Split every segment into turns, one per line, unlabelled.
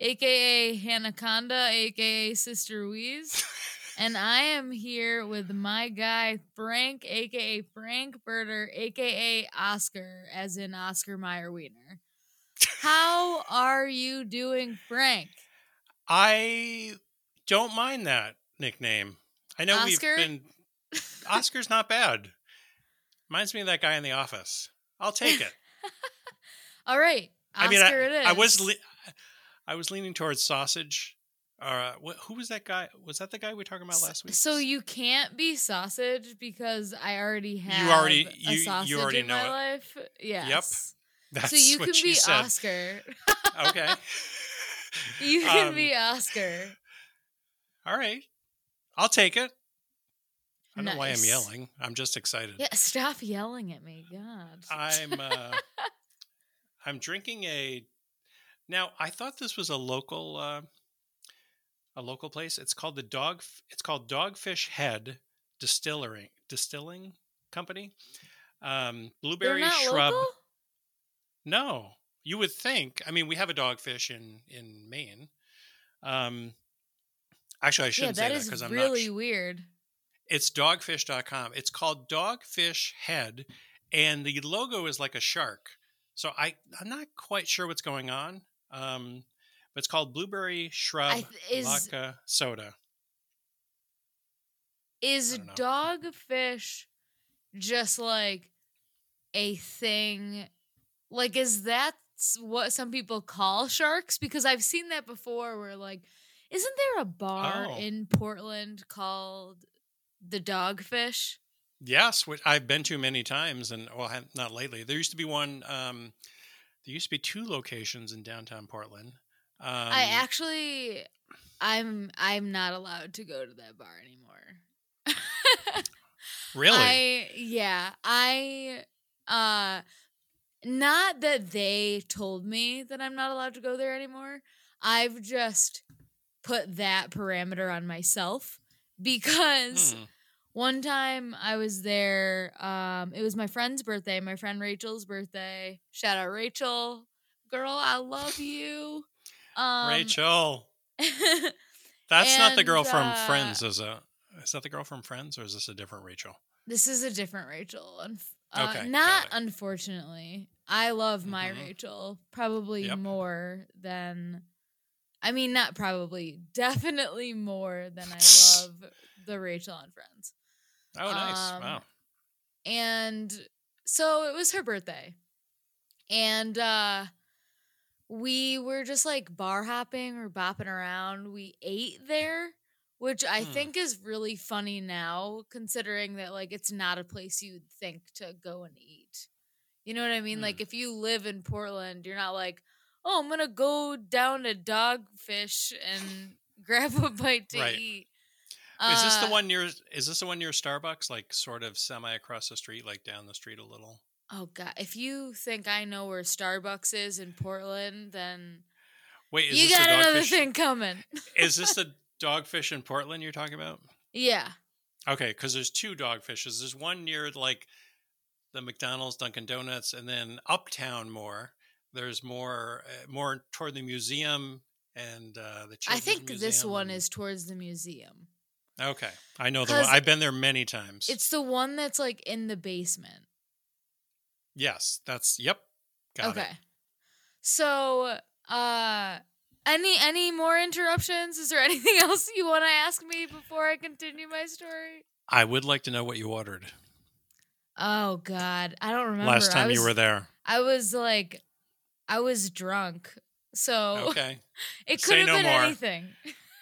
aka Hannaconda, aka Sister Louise. and I am here with my guy, Frank, aka Frank Birder, aka Oscar, as in Oscar Mayer Wiener. How are you doing, Frank?
I don't mind that nickname. I know
Oscar?
we've been. Oscar's not bad. Reminds me of that guy in the office. I'll take it.
All right. Oscar
I mean, I,
it is.
I was I was leaning towards sausage. Uh, wh- who was that guy? Was that the guy we were talking about last week?
So you can't be sausage because I already have
you
already-
you- you
sausage
already
in
know
my
it.
life. Yes.
That's
so you can be
said.
Oscar.
Okay.
You can
Um,
be Oscar.
All right. I'll take it. I don't know why I'm yelling. I'm just excited.
Yeah, stop yelling at me, God.
I'm uh, I'm drinking a. Now I thought this was a local uh, a local place. It's called the Dog. It's called Dogfish Head Distillery Distilling Company. Um, blueberry shrub.
local.
No, you would think. I mean, we have a dogfish in in Maine. Um, actually, I shouldn't
that
say that because I'm
really
not. sh-
weird.
It's dogfish.com. It's called Dogfish Head, and the logo is like a shark. So I I'm not quite sure what's going on. Um, but it's called Blueberry Shrub
th- is
Vodka Soda.
is
I don't know.
dogfish just like a thing? Like, is that what some people call sharks? Because I've seen that before. Where like, isn't there a bar
Oh.
in Portland called the Dogfish?
Yes, which I've been to many times, and well, not lately. There used to be one. Um, there used to be two locations in downtown Portland. Um,
I actually, I'm I'm not allowed to go to that bar anymore.
really.
I yeah, I uh not that they told me that I'm not allowed to go there anymore. I've just put that parameter on myself because
Hmm.
One time I was there um it was my friend's birthday, my friend Rachel's birthday. Shout out Rachel. Girl, I love you. Um
Rachel, that's not the girl from
uh,
Friends. Is a is that the girl from Friends, or is this a different Rachel?
This is a different Rachel. Uh,
Okay,
not unfortunately. I love my
Mhm.
Rachel probably
Yep.
more than. I mean, not probably, definitely more than I love the Rachel on Friends.
Oh, nice!
Um,
wow.
And so it was her birthday. And uh we were just like bar hopping or bopping around. We ate there, which I
Hmm.
think is really funny now, considering that like it's not a place you'd think to go and eat. You know what I mean?
Hmm.
Like if you live in Portland, you're not like, oh, I'm gonna go down to Dogfish and grab a bite to
Right.
eat.
Is this the
Uh,
one near? Is this the one near Starbucks? Like sort of semi across the street, like down the street a little.
Oh god, if you think I know where Starbucks is in Portland, then
Wait, is
you
this
got
the
another thing coming.
is this the dogfish in Portland you're talking about?
yeah.
Okay, because there's two dogfishes. There's one near like the McDonald's, Dunkin' Donuts, and then uptown more. There's more, uh, more toward the museum and uh, the.
I think this one
and-
is towards the museum.
Okay, I know the one. I've been there many times.
It's the one that's like in the basement.
yes, that's yep. Got
okay.
it.
So, uh any any more interruptions? Is there anything else you want to ask me before I continue my story?
I would like to know what you ordered
Oh god, I don't remember.
last time you were there.
I was like I was drunk. So
Okay,
it
Say
could have
no
been
more.
anything.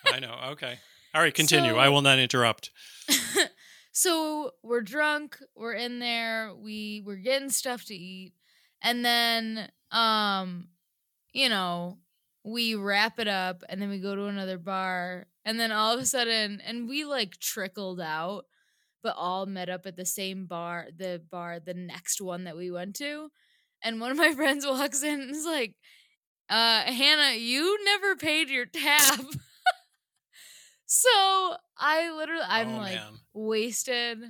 I know. Okay, all right. Continue.
So-
I will not interrupt.
so we're drunk we're in there we we're getting stuff to eat and then um you know we wrap it up and then we go to another bar and then all of a sudden and we like trickled out but all met up at the same bar the bar the next one that we went to and one of my friends walks in and is like uh hannah you never paid your tab so i literally i'm
oh
like
man.
wasted.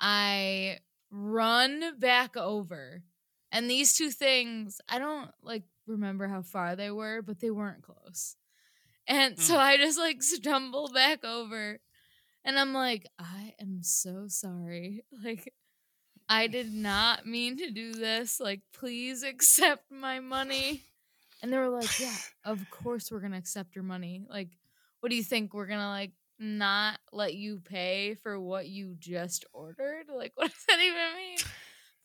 I run back over And these two things, I don't like remember how far they were, but they weren't close. And so
Mm.
I just like stumble back over and I'm like, I am so sorry. Like, I did not mean to do this. Like, please accept my money. And they were like, Yeah, of course we're gonna accept your money. Like, what do you think? We're gonna like not let you pay for what you just ordered? Like, what does that even mean?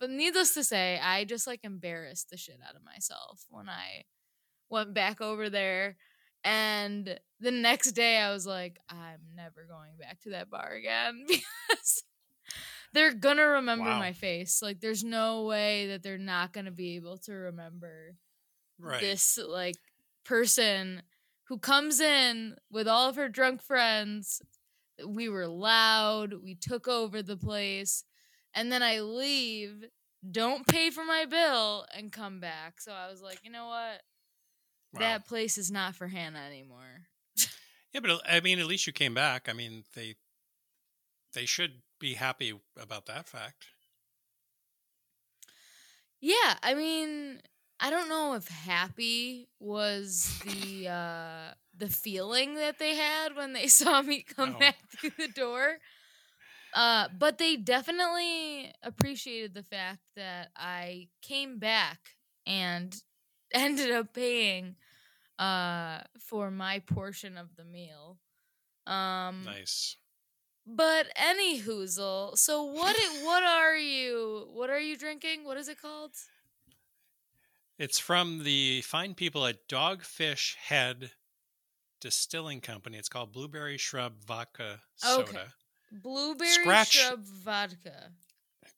But needless to say, I just like embarrassed the shit out of myself when I went back over there. And the next day, I was like, I'm never going back to that bar again because they're gonna remember
Wow.
my face. Like, there's no way that they're not gonna be able to remember
Right.
this like person who comes in with all of her drunk friends. We were loud, we took over the place, and then I leave, don't pay for my bill, and come back. So I was like, you know what?
Wow.
That place is not for Hannah anymore.
Yeah, but I mean, at least you came back. I mean, they they should be happy about that fact.
Yeah, I mean, I don't know if happy was the uh the feeling that they had when they saw me come
Oh.
back through the door. Uh but they definitely appreciated the fact that I came back and ended up paying uh for my portion of the meal. Um
Nice.
but any hoozle. So what it, what are you what are you drinking? What is it called?
It's from the fine people at Dogfish Head Distilling Company. It's called Blueberry Shrub Vodka Soda.
Okay. Blueberry
Scratch-
shrub vodka.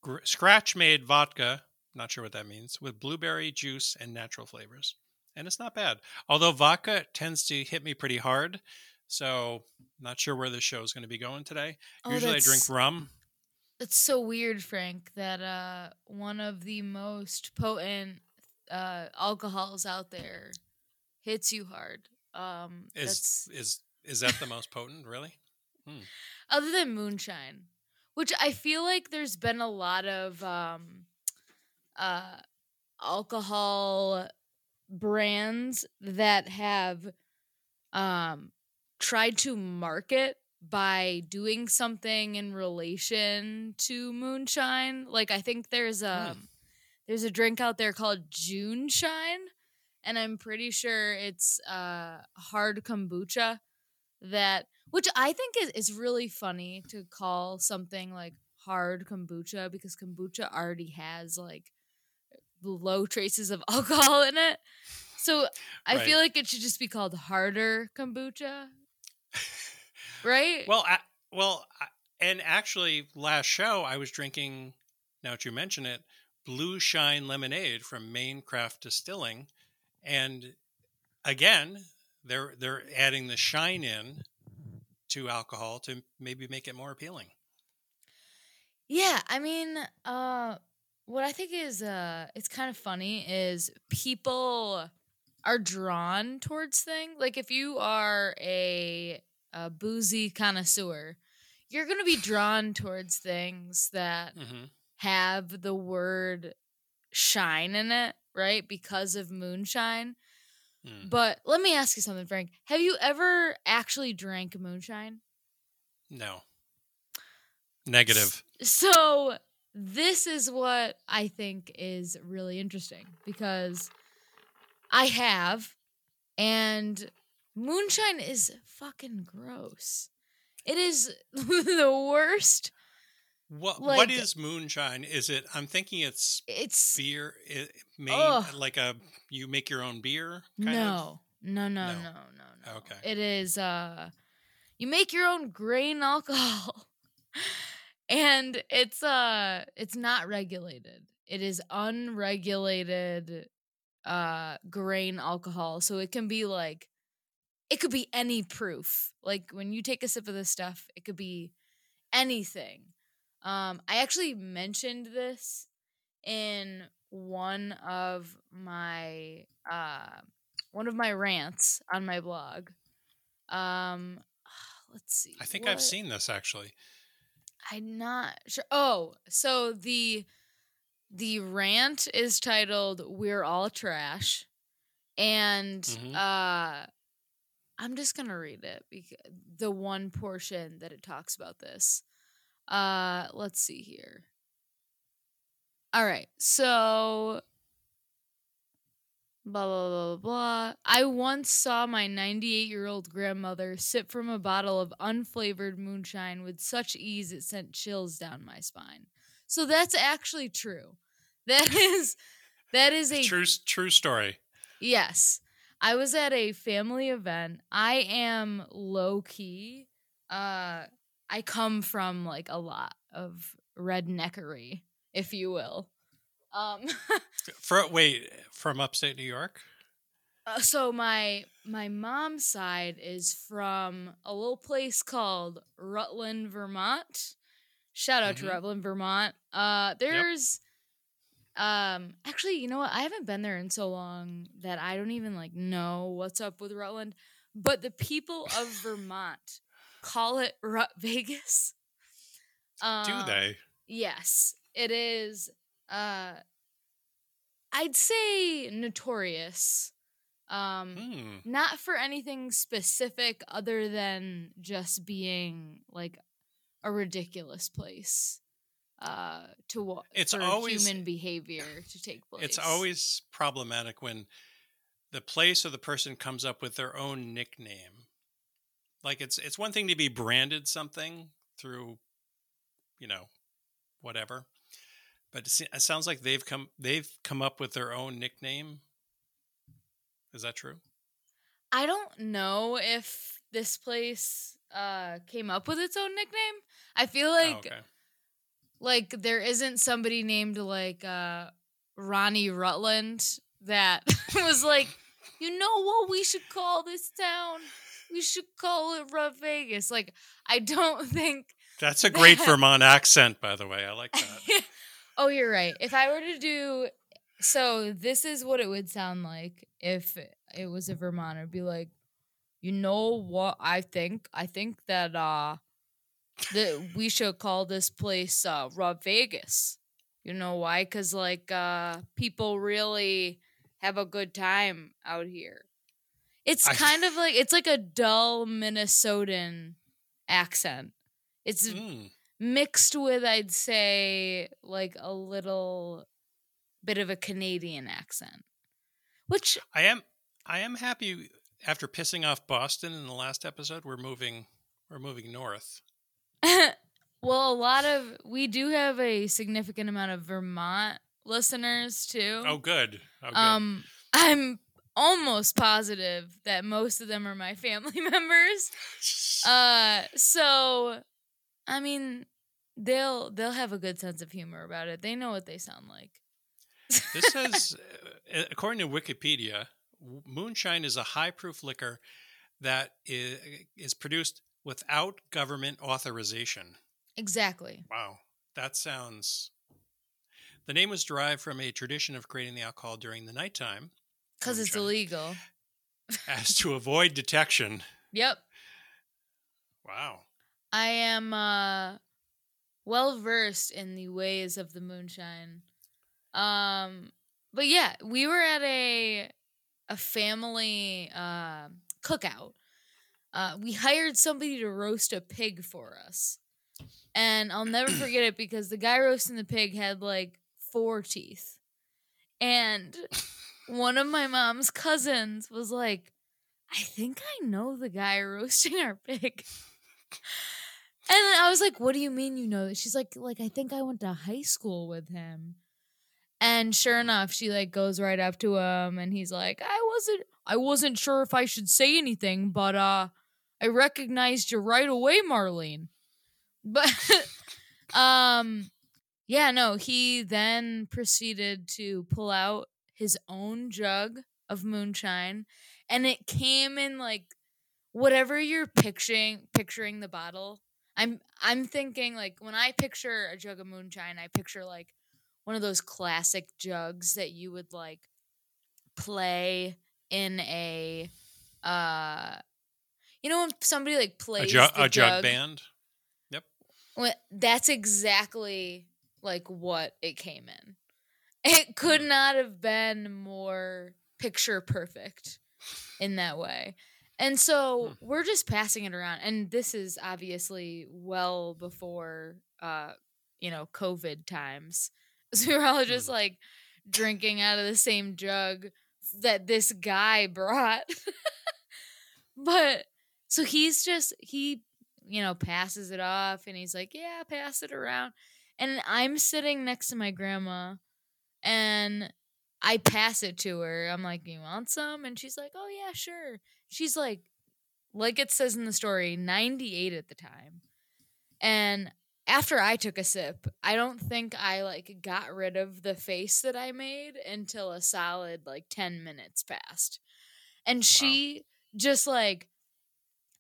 Gr- Scratch made vodka, not sure what that means, with blueberry juice and natural flavors. And it's not bad. Although vodka tends to hit me pretty hard. So, not sure where this show is going to be going today.
Oh,
Usually I drink rum.
It's so weird, Frank, that uh one of the most potent uh alcohols out there hits you hard. Um
Is
that's
is is that the most potent, really?
other than moonshine, which I feel like there's been a lot of um uh alcohol brands that have um tried to market by doing something in relation to moonshine. Like I think there's a there's a drink out there called JuneShine and I'm pretty sure it's uh hard kombucha that which I think is, is really funny to call something like hard kombucha because kombucha already has like low traces of alcohol in it. So I feel like it should just be called harder kombucha. Right?
Well, I, well, I, and actually, last show I was drinking. Now that you mention it, Blue Shine lemonade from Maine Craft Distilling, and again, they're they're adding the shine in to alcohol to maybe make it more appealing.
Yeah, I mean, uh what I think is uh it's kind of funny is people are drawn towards things. Like if you are a, a boozy connoisseur, you're going to be drawn towards things that
hmm
have the word shine in it, right? Because of moonshine.
Mm.
But let me ask you something, Frank. Have you ever actually drank moonshine?
No. Negative.
So this is what I think is really interesting because I have, and moonshine is fucking gross. It is the worst.
What
like-
what is moonshine? Is it? I'm thinking it's
It's
beer. It made like a you make your own beer. Kind Of?
no, no, no,
No.
no, no, no.
Okay.
It is. Uh, you make your own grain alcohol, and it's uh, it's not regulated. It is unregulated uh grain alcohol so it can be like it could be any proof like when you take a sip of this stuff it could be anything um i actually mentioned this in one of my uh one of my rants on my blog um let's see
I think I've seen this actually.
I'm not sure. Oh, so the the rant is titled "We're All Trash," and
Mhm.
uh, I'm just gonna read it because the one portion that it talks about this. Uh, let's see here. All right, so blah blah blah blah blah. I once saw my 98 year old grandmother sip from a bottle of unflavored moonshine with such ease it sent chills down my spine. So that's actually true. That is that is a
True, true story.
Yes. I was at a family event. I am low key. Uh I come from like a lot of redneckery, if you will. Um
For wait, from upstate New York.
uh, so my my mom's side is from a little place called Rutland, Vermont. Shout out
Mhm.
to Rutland, Vermont. Uh there's um actually, you know what? I haven't been there in so long that I don't even like know what's up with Rutland, but the people of Vermont call it Rut Vegas. Um,
Do they?
Yes, it is. Uh, I'd say notorious. Um,
Hmm.
not for anything specific other than just being like a ridiculous place uh to wa-
It's
for
always-
human behavior to take place
It's always problematic when the place or the person comes up with their own nickname. Like it's it's one thing to be branded something through, you know, whatever, but it sounds like they've come they've come up with their own nickname. Is that true?
I don't know if this place uh came up with its own nickname. I feel
Oh,
like
okay.
like there isn't somebody named like uh Ronnie Rutland that was like, you know what we should call this town? We should call it Rut Vegas. Like I don't think
That's a great
that-
Vermont accent, by the way. I like that.
oh, you're right. If I were to do so, this is what it would sound like if it was a Vermonter. It'd be like, you know what? I think I think that uh that we should call this place uh Rub Vegas. You know why? Because like uh people really have a good time out here. It's
I-
kind of like it's like a dull Minnesotan accent. It's
Mm.
mixed with I'd say like a little bit of a Canadian accent. Which
I am I am happy after pissing off Boston in the last episode. We're moving we're moving north.
well a lot of we do have a significant amount of Vermont listeners too.
Oh, good. Oh, good.
um I'm almost positive that most of them are my family members. Uh so I mean they'll they'll have a good sense of humor about it. They know what they sound like.
This says, uh, according to Wikipedia, moonshine is a high proof liquor that is, is produced without government authorization.
exactly.
Wow, that sounds. The name was derived from a tradition of creating the alcohol during the nighttime
Cuz it's illegal.
as to avoid detection.
Yep.
Wow.
I am uh well versed in the ways of the moonshine. Um but yeah, we were at a a family uh cookout. Uh we hired somebody to roast a pig for us. And I'll never forget it because the guy roasting the pig had like four teeth. And one of my mom's cousins was like, I think I know the guy roasting our pig. And I was like, "What do you mean you know?" that?" She's like, "Like I think I went to high school with him." And sure enough, she like goes right up to him and he's like, "I wasn't I wasn't sure if I should say anything, but uh I recognized you right away, Marlene." But um yeah, no, he then proceeded to pull out his own jug of moonshine and it came in like whatever you're picturing picturing the bottle i'm i'm thinking like when i picture a jug of moonshine i picture like one of those classic jugs that you would like play in a uh you know when somebody like
A,
plays
ju-
the
a jug band.
Well, that's exactly like what it came in It could not have been more picture perfect in that way. And so
Hmm.
we're just passing it around. And this is obviously well before uh, you know, COVID times. So we were all just
Hmm.
like drinking out of the same jug that this guy brought. but so he's just he, you know, passes it off and he's like, Yeah, pass it around. And I'm sitting next to my grandma and I pass it to her. I'm like, You want some? And she's like, Oh yeah, sure. She's like like it says in the story, 98 at the time. And after I took a sip, I don't think I like got rid of the face that I made until a solid like 10 minutes passed. And she just like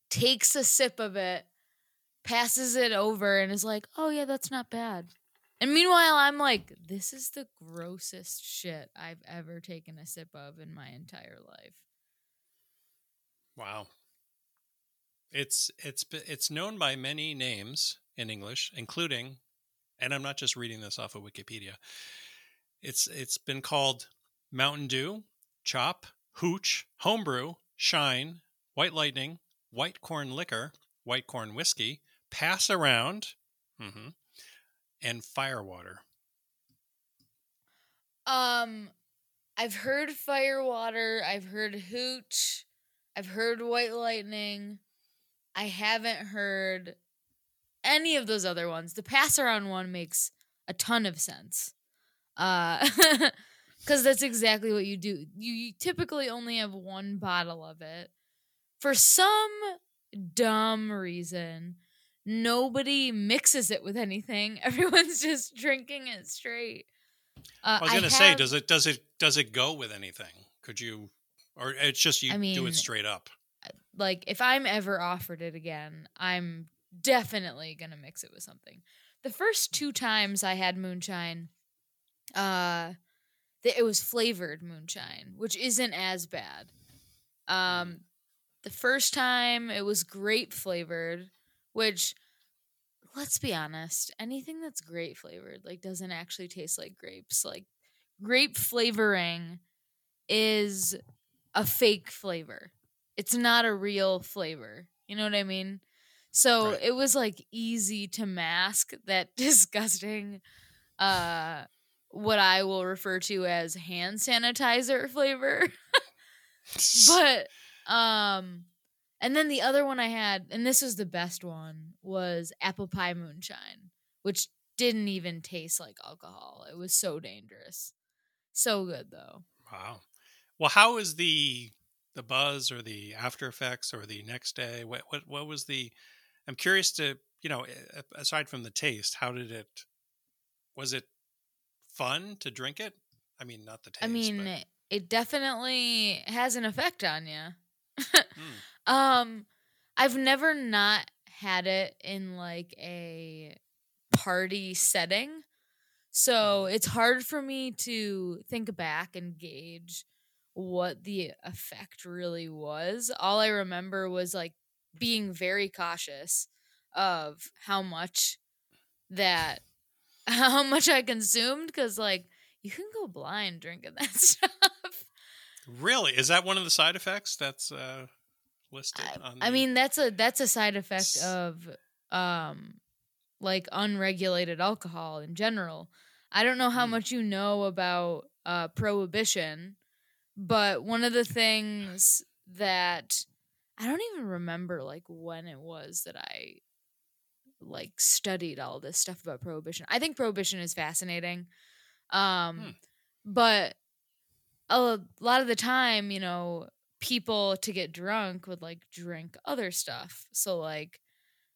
takes a sip of it, passes it over and is like, "Oh yeah, that's not bad." And meanwhile, I'm like, "This is the grossest shit I've ever taken a sip of in my entire life."
Wow. It's it's it's known by many names in English, including, and I'm not just reading this off of Wikipedia. It's it's been called Mountain Dew, Chop, Hooch, Homebrew, Shine, White Lightning, White Corn Liquor, White Corn Whiskey, Pass Around, hmm and Firewater.
Um, I've heard Firewater. I've heard Hooch. I've heard White Lightning. I haven't heard any of those other ones. The pass around one makes a ton of sense. Uh, because that's exactly what you do. You, you typically only have one bottle of it. For some dumb reason, nobody mixes it with anything. Everyone's just drinking it straight. Uh,
I was going to say,
have-
does it does it does it go with anything? Could you, or it's just you
I
do it straight up?
like if I'm ever offered it again, I'm definitely gonna mix it with something. The first two times I had moonshine, uh, th- it was flavored moonshine, which isn't as bad. Um, the first time it was grape flavored, which let's be honest, anything that's grape flavored like doesn't actually taste like grapes. Like grape flavoring is a fake flavor. It's not a real flavor. You know what I mean? So
Right.
it was like easy to mask that disgusting uh what I will refer to as hand sanitizer flavor. but um and then the other one I had, and this was the best one, was apple pie moonshine, which didn't even taste like alcohol. It was so dangerous. So good though.
Wow. Well, how is the the buzz or the after effects or the next day? What what what was the? I'm curious to you know aside from the taste, how did it? Was it fun to drink it? I mean, not the taste.
I mean,
but-
it, it definitely has an effect on you.
Hmm.
Um, I've never not had it in like a party setting. So it's hard for me to think back and gauge what the effect really was. All I remember was like being very cautious of how much that how much I consumed cuz like you can go blind drinking that stuff.
really, is that one of the side effects that's uh, listed?
I
the-
mean, that's a that's a side effect of um like unregulated alcohol in general. I don't know how
Hmm.
much you know about uh prohibition, but one of the things that I don't even remember like when it was that I like studied all this stuff about prohibition. I think prohibition is fascinating. Um
Hmm.
but a lot of the time, you know, people to get drunk would like drink other stuff. So like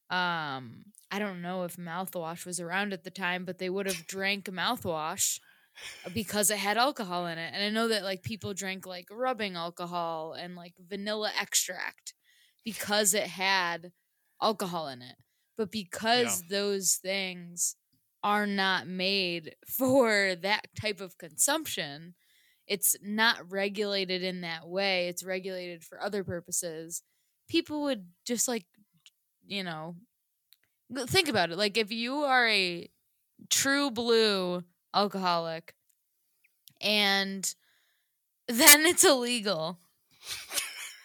um I don't know if mouthwash was around at the time, but they would have drank mouthwash because it had alcohol in it. And I know that like people drank like rubbing alcohol and like vanilla extract because it had alcohol in it. But because those things are not made for that type of consumption, it's not regulated in that way. It's regulated for other purposes. People would just like, you know, think about it. Like if you are a true blue alcoholic, and then it's illegal.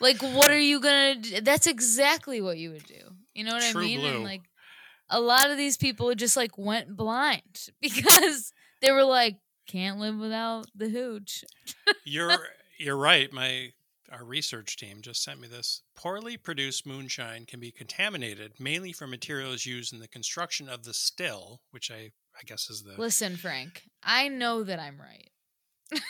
like, what are you gonna? do? That's exactly what you would do. You know what
True
I mean?
blue.
And like, a lot of these people just like went blind because they were like, can't live without the hooch.
You're you're right. My our research team just sent me this. Poorly produced moonshine can be contaminated mainly from materials used in the construction of the still, which I I guess is the
Listen, Frank, I know that I'm right.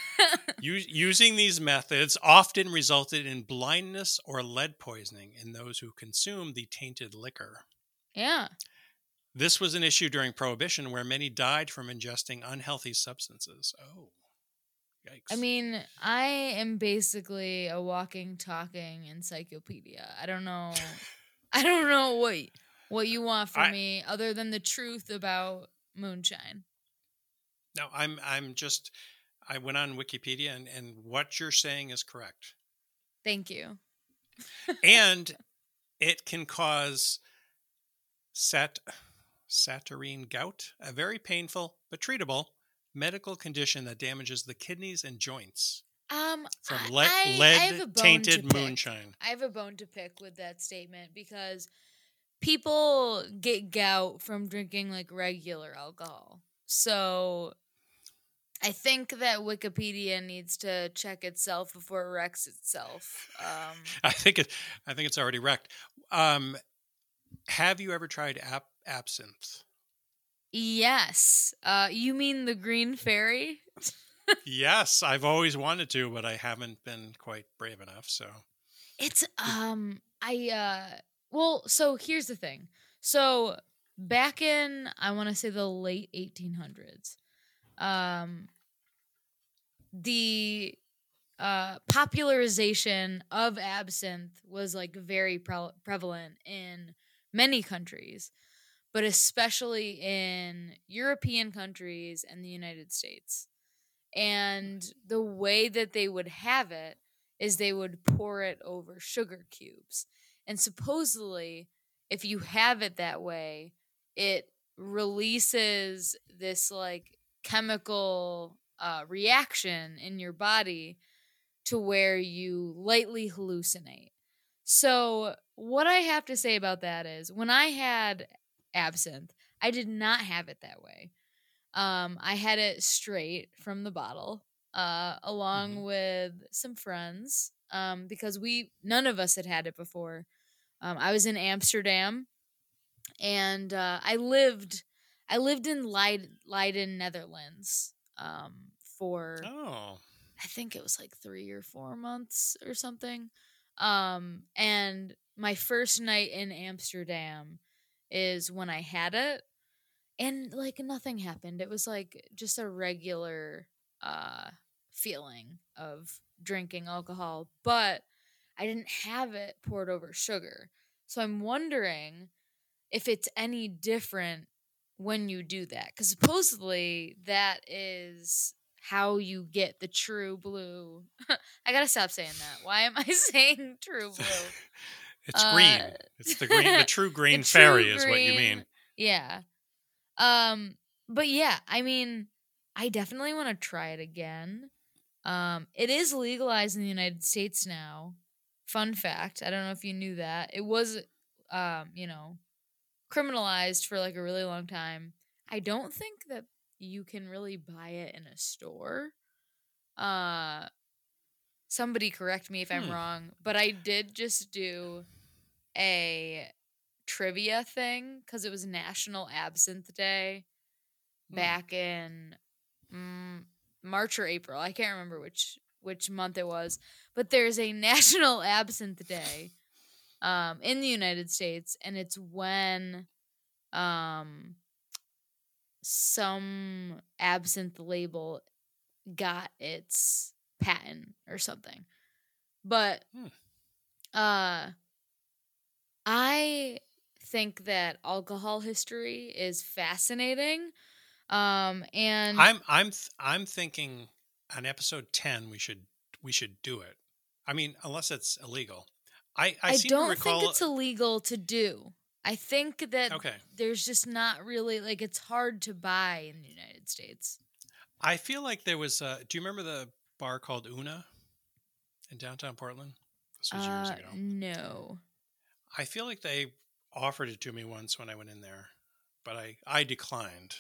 U- using these methods often resulted in blindness or lead poisoning in those who consumed the tainted liquor.
yeah.
This was an issue during Prohibition where many died from ingesting unhealthy substances. Oh, yikes.
I mean, I am basically a walking, talking encyclopedia. I don't know. I don't know what what you want from
I-
me other than the truth about moonshine.
no, I'm, I'm just, I went on Wikipedia and, and what you're saying is correct.
Thank you.
and it can cause sat, saturnine gout, a very painful but treatable medical condition that damages the kidneys and joints
Um,
from
I-
le-
I- I have a
lead
bone to
tainted
pick.
moonshine.
I have a bone to pick with that statement because people get gout from drinking like regular alcohol. So I think that Wikipedia needs to check itself before it wrecks itself. Um,
I think it. I think it's already wrecked. Um, have you ever tried ap- absinthe?
yes. Uh, you mean the Green Fairy?
yes, I've always wanted to, but I haven't been quite brave enough. So
It's um I uh well, so here's the thing. So back in I want to say the late 1800s, um the uh popularization of absinthe was like very pre- prevalent in many countries, but especially in European countries and the United States. And the way that they would have it is they would pour it over sugar cubes. And supposedly, if you have it that way, it releases this like chemical uh, reaction in your body to where you lightly hallucinate. So, what I have to say about that is when I had absinthe, I did not have it that way. Um, I had it straight from the bottle uh, along
Mhm.
with some friends um, because we none of us had had it before. Um, I was in Amsterdam, and uh, I lived I lived in Leiden, Leiden Netherlands, um, for
oh,
I think it was like three or four months or something. Um, and my first night in Amsterdam is when I had it, and like nothing happened. It was like just a regular uh feeling of drinking alcohol, but I didn't have it poured over sugar. So I'm wondering if it's any different when you do that because supposedly that is how you get the true blue. I gotta stop saying that. Why am I saying true blue?
it's
Uh,
green. It's the green. The true green
The true
fairy is what you mean.
Yeah. Um, but yeah, I mean, I definitely want to try it again. Um, it is legalized in the United States now. Fun fact, I don't know if you knew that. It was um, you know, criminalized for like a really long time. I don't think that you can really buy it in a store. Uh somebody correct me if I'm
Hmm.
wrong, but I did just do a trivia thing because it was National Absinthe Day
Hmm.
back in mm, March or April. I can't remember which which month it was, but there's a National Absinthe Day um, in the United States, and it's when um, some absinthe label got its patent or something. But
Hmm.
uh I think that alcohol history is fascinating. Um and
I'm I'm th- I'm thinking on episode ten we should we should do it. I mean, unless it's illegal. I I,
I,
seem
don't
to recall.
think it's illegal to do. I think that
okay.
there's just not really like it's hard to buy in the United States.
I feel like there was. Uh, do you remember the bar called Una in downtown Portland? This was years
Uh,
ago.
no.
I feel like they offered it to me once when I went in there, but I I declined.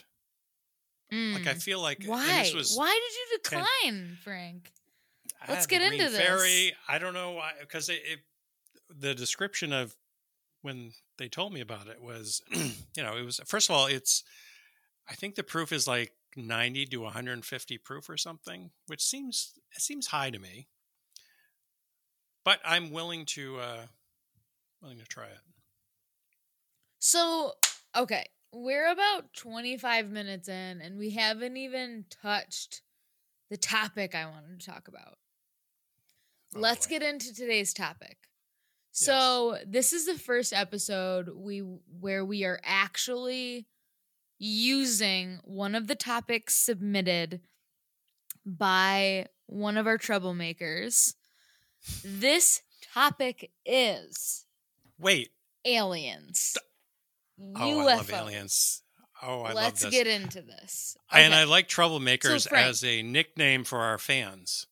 Like I
Mm.
feel like
Why?
this was
Why did you
ten-
decline, Frank? Let's get into this.
Ferry. I don't know why because it, it the description of when they told me about it was you know it was first of all it's I think the proof is like 90 to 150 proof or something, which seems it seems high to me. But I'm willing to uh willing to try it.
So, okay, we're about 25 minutes in and we haven't even touched the topic I wanted to talk about.
Oh,
Let's
boy.
get into today's topic. So, this is the first episode we where we are actually using one of the topics submitted by one of our troublemakers. This topic is
Wait.
Oh, aliens.
Oh, I love aliens. Oh, I
Let's
love this.
get into this.
And I like troublemakers
Frank-
as a nickname for our fans.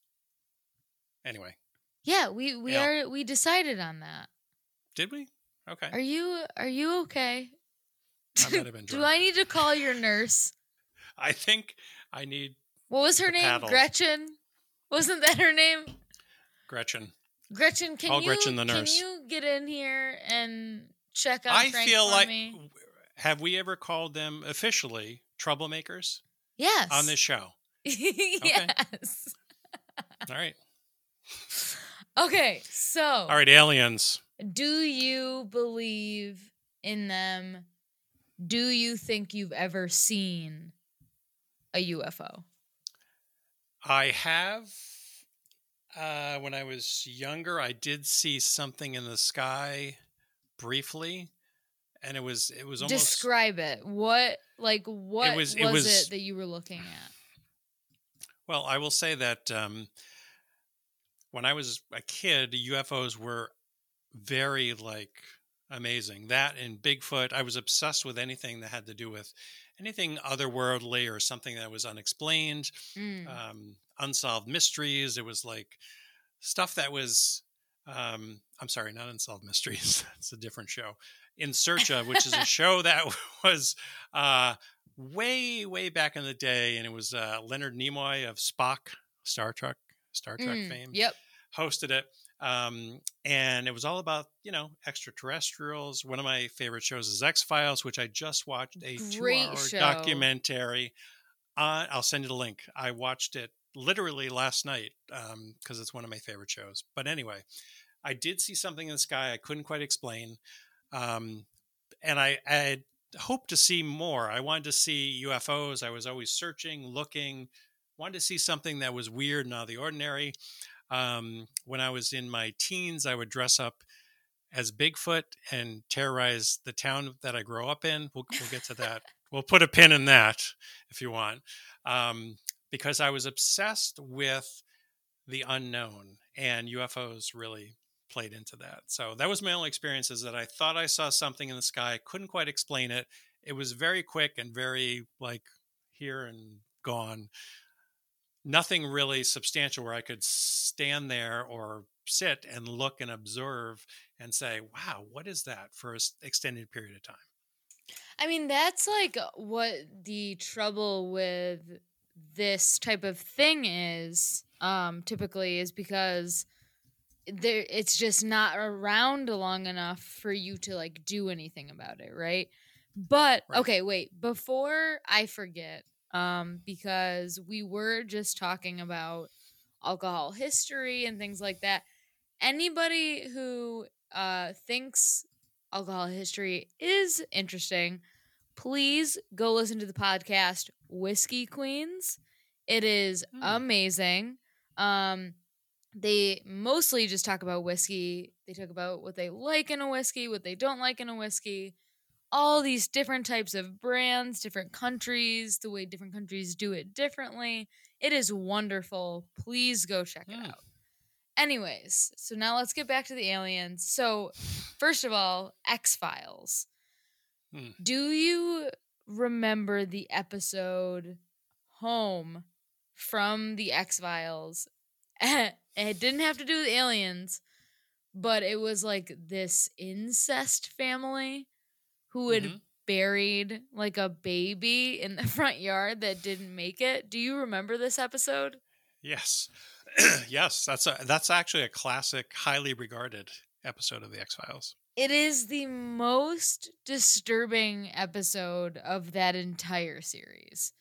Anyway,
yeah, we we
Yeah.
are we decided on that.
did we? Okay.
Are you are you okay?
I might have been
Do. I need to call your nurse?
I think I need
What was her name?
paddle.
Gretchen. Wasn't that her name?
Gretchen.
Gretchen, can
Call
you
Gretchen the nurse.
can you get in here and check on
I
Frank
feel
for
like
me?
have we ever called them officially troublemakers
Yes.
on this show?
yes.
All right.
Okay, so
All right, aliens.
do you believe in them? Do you think you've ever seen a UFO?
I have uh when I was younger I did see something in the sky briefly and it was it was almost
Describe it. What like what
was-
was,
it was-
it that you were looking at?
Well, I will say that um, when I was a kid, UFOs were very like amazing. That and Bigfoot, I was obsessed with anything that had to do with anything otherworldly or something that was unexplained,
Mm.
um, unsolved mysteries. It was like stuff that was. Um, I'm sorry, not unsolved mysteries. It's a different show. In Search of, which is a show that was uh, way, way back in the day, and it was uh, Leonard Nimoy of Spock, Star Trek, Star Trek
Mm,
fame,
Yep.
hosted it. Um, and it was all about you know extraterrestrials. One of my favorite shows is X Files, which I just watched a
Great
two-hour
show.
documentary. On, I'll send you the link. I watched it literally last night because it's one of my favorite shows. But anyway, I did see something in the sky I couldn't quite explain, um, and I, I hoped to see more. I wanted to see UFOs. I was always searching, looking, wanted to see something that was weird and out of the ordinary. Um, when I was in my teens, I would dress up as Bigfoot and terrorize the town that I grew up in. We'll, we'll get to that. We'll put a pin in that if you want, um, because I was obsessed with the unknown, and UFOs really played into that. So that was my only experience. Is that I thought I saw something in the sky, couldn't quite explain it. It was very quick and very like here and gone nothing really substantial where I could stand there or sit and look and observe and say, wow, what is that for an extended period of time?
I mean, that's like what the trouble with this type of thing is. Um, typically, is because there it's just not around long enough for you to like do anything about it, right? But
Right.
okay, wait. Before I forget, um, because we were just talking about alcohol history and things like that. Anybody who uh thinks alcohol history is interesting, please go listen to the podcast Whiskey Queens. It is
Hmm.
amazing. Um they mostly just talk about whiskey. They talk about what they like in a whiskey, what they don't like in a whiskey, all these different types of brands, different countries, the way different countries do it differently. It is wonderful. Please go check it
Hmm.
out. Anyways, so now let's get back to the aliens. So, first of all, X Files.
Hmm.
Do you remember the episode Home from the X Files. it didn't have to do with aliens, but it was like this incest family who had
Mhm.
buried like a baby in the front yard that didn't make it. Do you remember this episode?
Yes, yes, that's a that's actually a classic, highly regarded episode of the X Files.
It is the most disturbing episode of that entire series.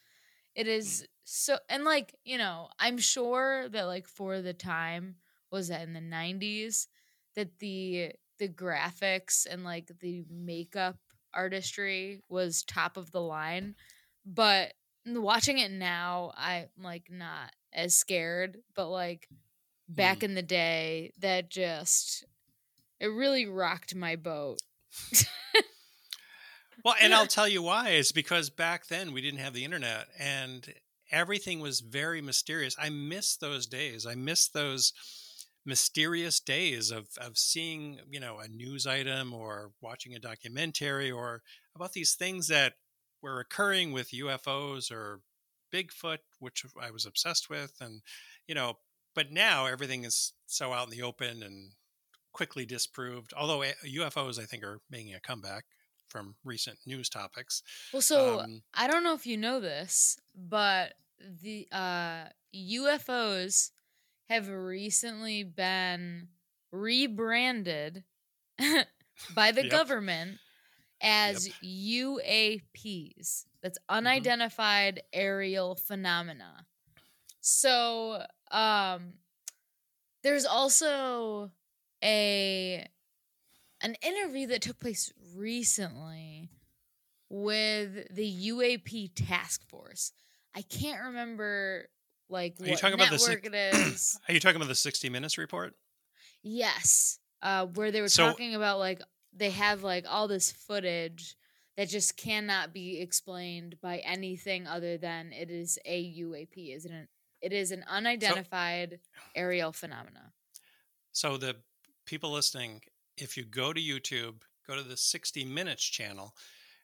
It mm. is so and like, you know, I'm sure that like for the time was that in the 90s that the the graphics and like the makeup artistry was top of the line, but watching it now I'm like not as scared, but like back mm. in the day that just it really rocked my boat.
Well, and I'll tell you why. It's because back then we didn't have the internet and everything was very mysterious. I miss those days. I miss those mysterious days of of seeing, you know, a news item or watching a documentary or about these things that were occurring with UFOs or Bigfoot, which I was obsessed with and you know, but now everything is so out in the open and quickly disproved. Although eh, UFOs I think are making a comeback from recent news topics.
Well, so
Um,
I don't know if you know this, but the uh, UFOs have recently been rebranded by the
Yep.
government as UAPs. That's unidentified aerial phenomena. So, um, there's also a an interview that took place recently with the UAP task force. I can't remember like
Are you
what
talking about the
network it is.
Are you talking about the 60 Minutes report?
yes, uh, where they were
So-
talking about like they have like all this footage that just cannot be explained by anything other than it is a UAP. Isn't it? It is an unidentified aerial phenomena.
So the people listening, if you go to YouTube, go to the 60 Minutes channel,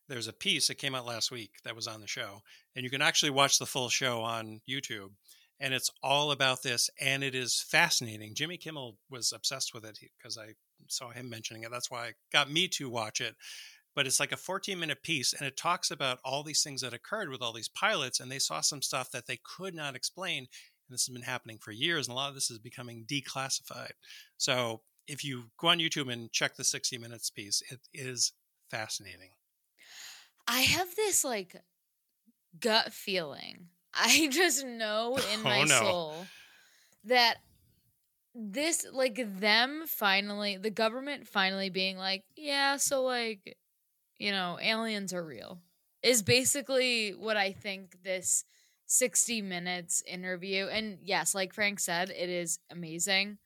there's a piece that came out last week that was on the show, and you can actually watch the full show on YouTube. And it's all about this, and it is fascinating. Jimmy Kimmel was obsessed with it because I saw him mentioning it. That's why it got me to watch it. But it's like a 14 minute piece, and it talks about all these things that occurred with all these pilots, and they saw some stuff that they could not explain. And this has been happening for years, and a lot of this is becoming declassified. So if you go on YouTube and check the 60 Minutes piece, it is fascinating.
I have this like gut feeling. I just know in oh, my
Oh, no.
soul that this like them finally the government finally being like, yeah, so like you know, aliens are real is basically what I think this 60 minutes interview and yes, like Frank said, it is amazing.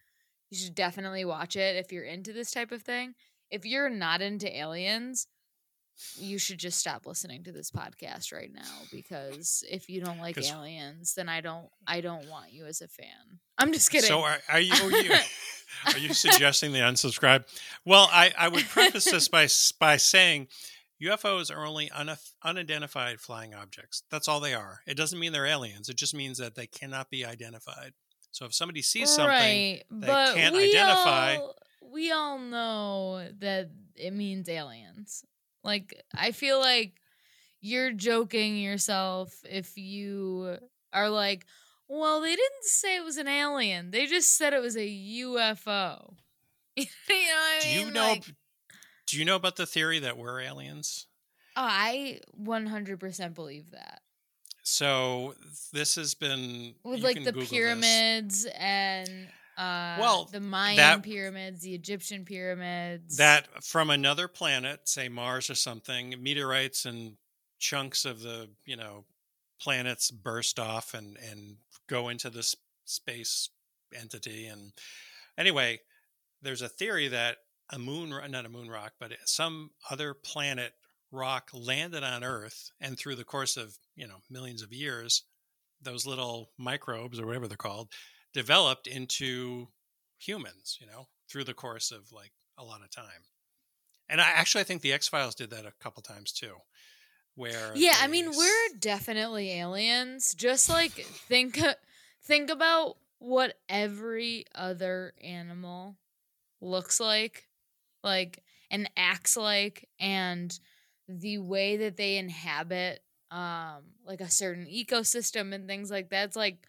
You should definitely watch it if you're into this type of thing. If you're not into aliens, you should just stop listening to this podcast right now because if you don't like aliens, then I don't I don't want you as a fan. I'm just kidding.
So are, are you are you, are you suggesting they unsubscribe? Well, I, I would preface this by by saying UFOs are only unif- unidentified flying objects. That's all they are. It doesn't mean they're aliens. It just means that they cannot be identified. So if somebody sees something,
right,
they can't
we
identify-
All, we all know that it means aliens. Like I feel like you're joking yourself if you are like, well, they didn't say it was an alien. They just said it was a UFO. you know I
do you know
Like,
do you know about the theory that we're aliens?
oh, I 100% believe that.
So this has been
With like the
Google this.
pyramids and uh
Well,
the Mayan
that-
pyramids, the Egyptian pyramids.
that from another planet, say Mars or something, meteorites and chunks of the you know planets burst off and and go into this space entity. And anyway, there's a theory that a moon, not a moon rock, but some other planet rock landed on Earth, and through the course of you know millions of years, those little microbes or whatever they're called developed into humans. You know, through the course of like a lot of time. And I actually I think the X Files did that a couple times too, where
Yeah, I mean, we're definitely aliens. Just like think think about what every other animal looks like, like and acts like and the way that they inhabit um like a certain ecosystem and things like that. It's like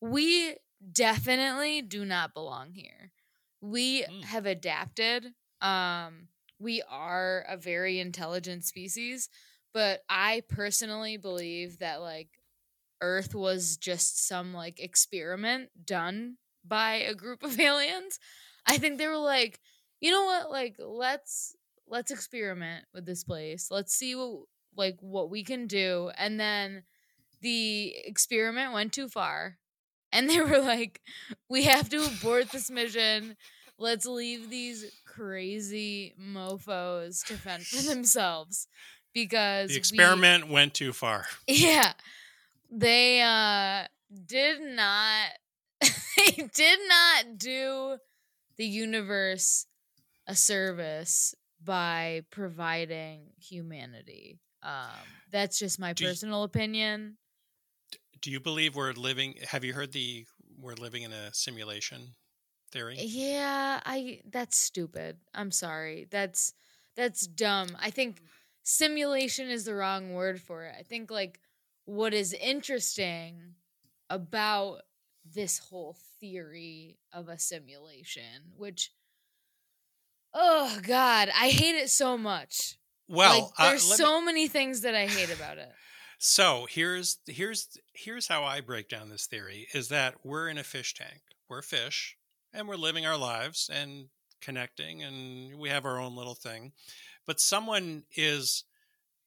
we definitely do not belong here. We
Mm.
have adapted. Um we are a very intelligent species, but I personally believe that like Earth was just some like experiment done by a group of aliens. I think they were like, you know what, like let's let's experiment with this place. Let's see what like what we can do. And then the experiment went too far. And they were like, we have to abort this mission. Let's leave these crazy mofos to fend for themselves. Because
the
we-
experiment went too far.
yeah. They uh did not they did not do the universe a service by providing humanity. Um that's just my
Do you-
personal opinion.
Do you believe we're living? Have you heard the we're living in a simulation theory?
Yeah, I that's stupid. I'm sorry. That's that's dumb. I think simulation is the wrong word for it. I think like what is interesting about this whole theory of a simulation, which oh god, I hate it so much.
Well,
like
uh,
there's
me-
so many things that I hate about it.
So here's here's here's how I break down this theory is that we're in a fish tank. We're fish and we're living our lives and connecting and we have our own little thing. But someone is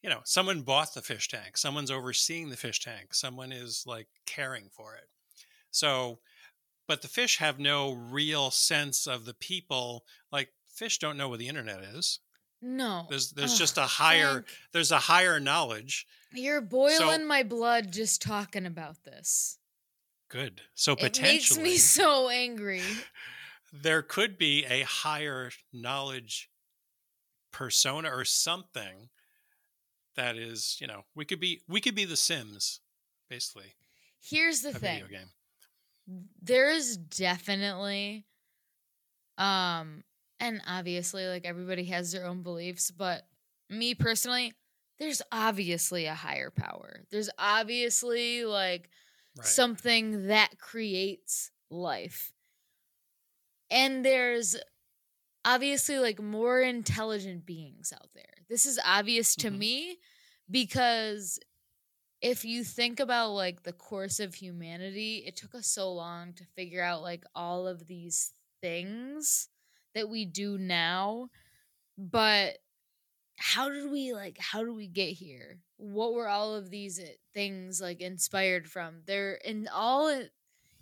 you know, someone bought the fish tank. Someone's overseeing the fish tank. Someone is like caring for it. So but the fish have no real sense of the people like fish don't know what the internet is.
No.
There's there's
Ugh,
just a higher there's a higher knowledge.
You're boiling my blood just talking about this.
Good. So
It
potentially
makes me so angry.
there could be a higher knowledge persona or something that is, you know, we could be we could be the Sims, basically,
Here's the thing.
video game.
There is definitely um and obviously like everybody has their own beliefs, but me personally, there's obviously a higher power. There's obviously like
Right.
something that creates life. And there's obviously like more intelligent beings out there. This is obvious to
Mhm.
me because if you think about like the course of humanity, it took us so long to figure out like all of these things that we do now. But how did we like how did we get here? What were all of these uh, things like inspired from? They're in all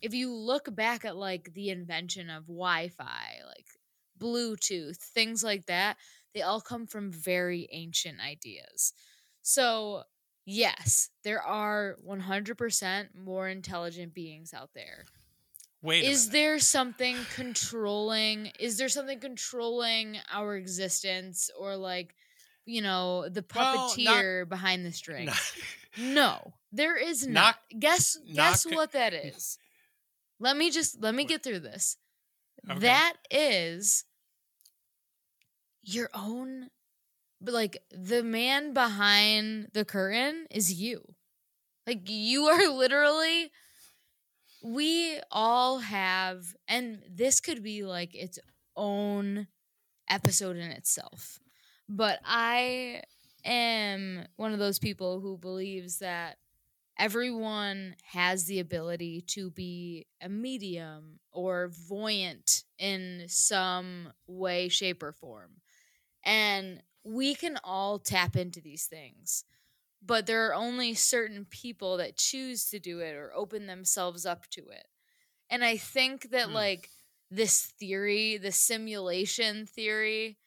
if you look back at like the invention of Wi-Fi, like Bluetooth, things like that, they all come from very ancient ideas. So, yes, there are 100% more intelligent beings out there.
Wait
Is there something controlling is there something controlling our existence or like you know the
Well, not-
puppeteer behind the string? No, there is
Not-
not. Guess
not
guess
co-
what that is. Let me just let me get through this.
Okay.
That is your own but like the man behind the curtain is you. Like you are literally we all have and this could be like its own episode in itself. But I am one of those people who believes that everyone has the ability to be a medium or voyant in some way, shape, or form. And we can all tap into these things. But there are only certain people that choose to do it or open themselves up to it. And I think that,
Hmm.
like, this theory, the simulation theory,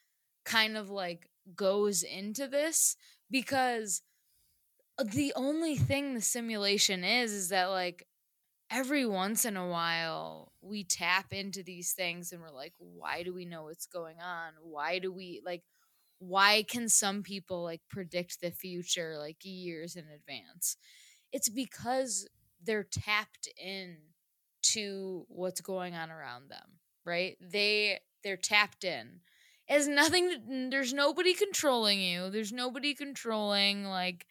kind of like goes into this because the only thing the simulation is is that like every once in a while we tap into these things and we're like why do we know what's going on why do we like why can some people like predict the future like years in advance? It's because they're tapped in to what's going on around them, right? They they're tapped in. It has nothing there's nobody controlling you. There's nobody controlling like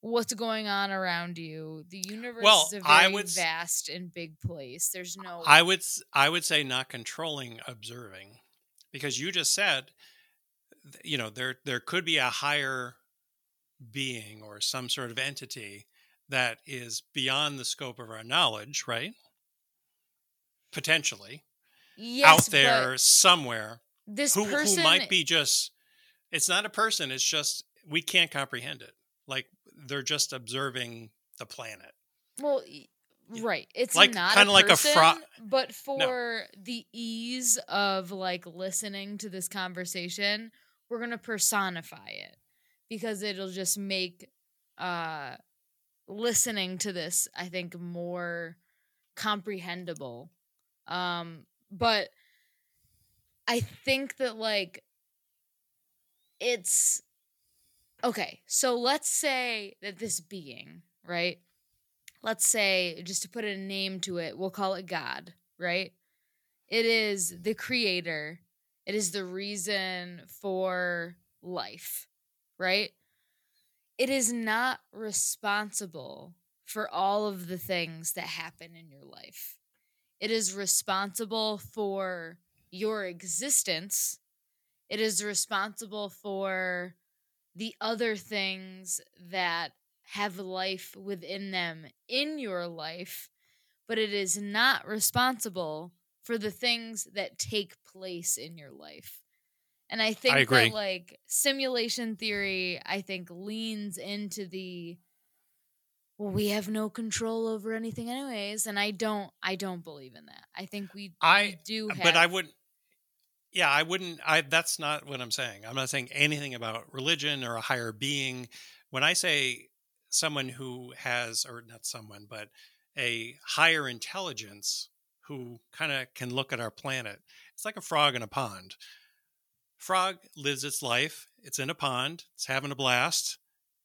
what's going on around you. The universe
Well,
is a
I
very
would
vast and big place. There's no
I would I would say not controlling, observing, because you just said, you know, there there could be a higher being or some sort of entity that is beyond the scope of our knowledge, right? Potentially
yes,
out there somewhere
This
who
person
who might be just. It's not a person. It's just we can't comprehend it. Like they're just observing the planet.
Well, right. It's
Like-
not
kinda like a fro-
but for the ease of like listening to this conversation, we're gonna personify it because it'll just make uh listening to this, I think, more comprehensible. Um, but I think that like it's okay. So let's say that this being, right? let's say just to put a name to it we'll call it god right it is the creator it is the reason for life right? It is not responsible for all of the things that happen in your life. It is responsible for your existence. It is responsible for the other things that have life within them in your life, but it is not responsible for the things that take place in your life. And I think
agree.
that like simulation theory, I think leans into the well, we have no control over anything anyways, and I don't I don't believe in that. I think we, we
I
do have
but I wouldn't. Yeah, I wouldn't. I that's not what I'm saying. I'm not saying anything about religion or a higher being. When I say someone who has, or not someone, but a higher intelligence who kind of can look at our planet, it's like a frog in a pond. Frog lives its life. It's in a pond. It's having a blast.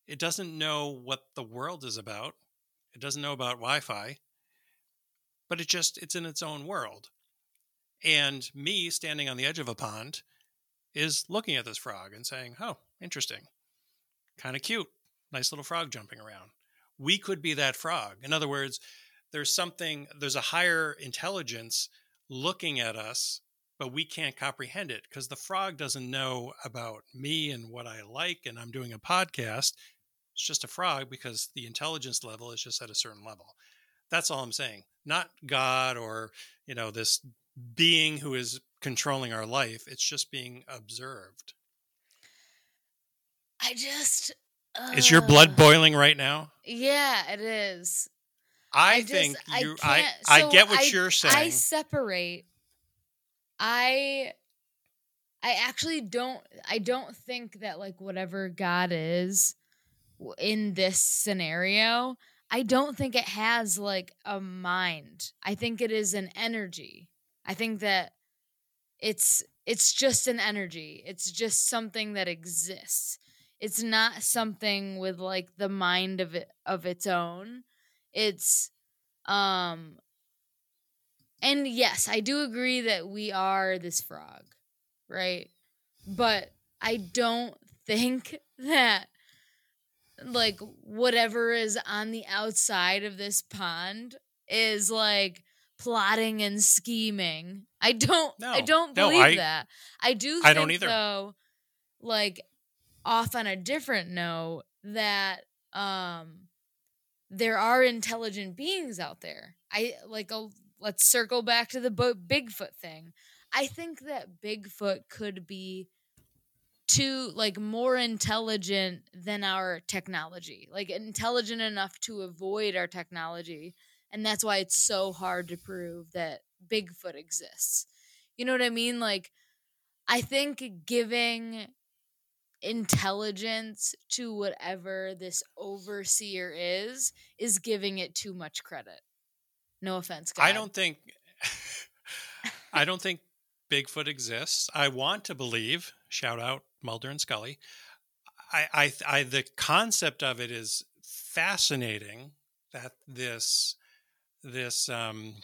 It doesn't know what the world is about. It doesn't know about Wi-Fi. But it just it's in its own world. And me standing on the edge of a pond is looking at this frog and saying, "Oh, interesting. Kind of cute. Nice little frog jumping around." We could be that frog. In other words, there's something there's a higher intelligence looking at us, but we can't comprehend it because the frog doesn't know about me and what I like and I'm doing a podcast. It's just a frog because the intelligence level is just at a certain level. That's all I'm saying. Not God or, you know, this being who is controlling our life. It's just being observed.
I just
Is your blood
uh,
boiling right now?
Yeah, it is.
I,
just-
think
I
you I, I
so
get what
I-
you're saying.
I separate. I I actually don't I don't think that like whatever God is in this scenario, I don't think it has like a mind. I think it is an energy. I think that it's it's just an energy. It's just something that exists. It's not something with like the mind of it of its own. It's um and yes, I do agree that we are this frog, right? But I don't think that like whatever is on the outside of this pond is like plotting and scheming. I don't I don't
No,
believe
I-
that. I do think
I don't either.
though like off on a different note that um there are intelligent beings out there. I like a, let's circle back to the Bo- Bigfoot thing. I think that Bigfoot could be too like more intelligent than our technology. Like intelligent enough to avoid our technology. And that's why it's so hard to prove that Bigfoot exists. You know what I mean? Like I think giving intelligence to whatever this overseer is is giving it too much credit. No offense, God.
I don't think I don't think Bigfoot exists. I want to believe. Shout out Mulder and Scully. I, I, I, the concept of it is fascinating. That this, this um,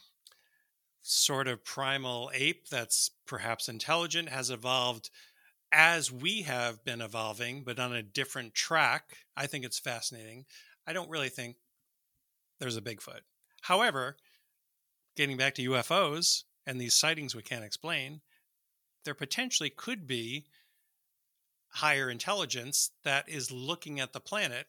sort of primal ape that's perhaps intelligent has evolved as we have been evolving, but on a different track. I think it's fascinating. I don't really think there's a Bigfoot. However, getting back to UFOs and these sightings we can't explain, there potentially could be higher intelligence that is looking at the planet.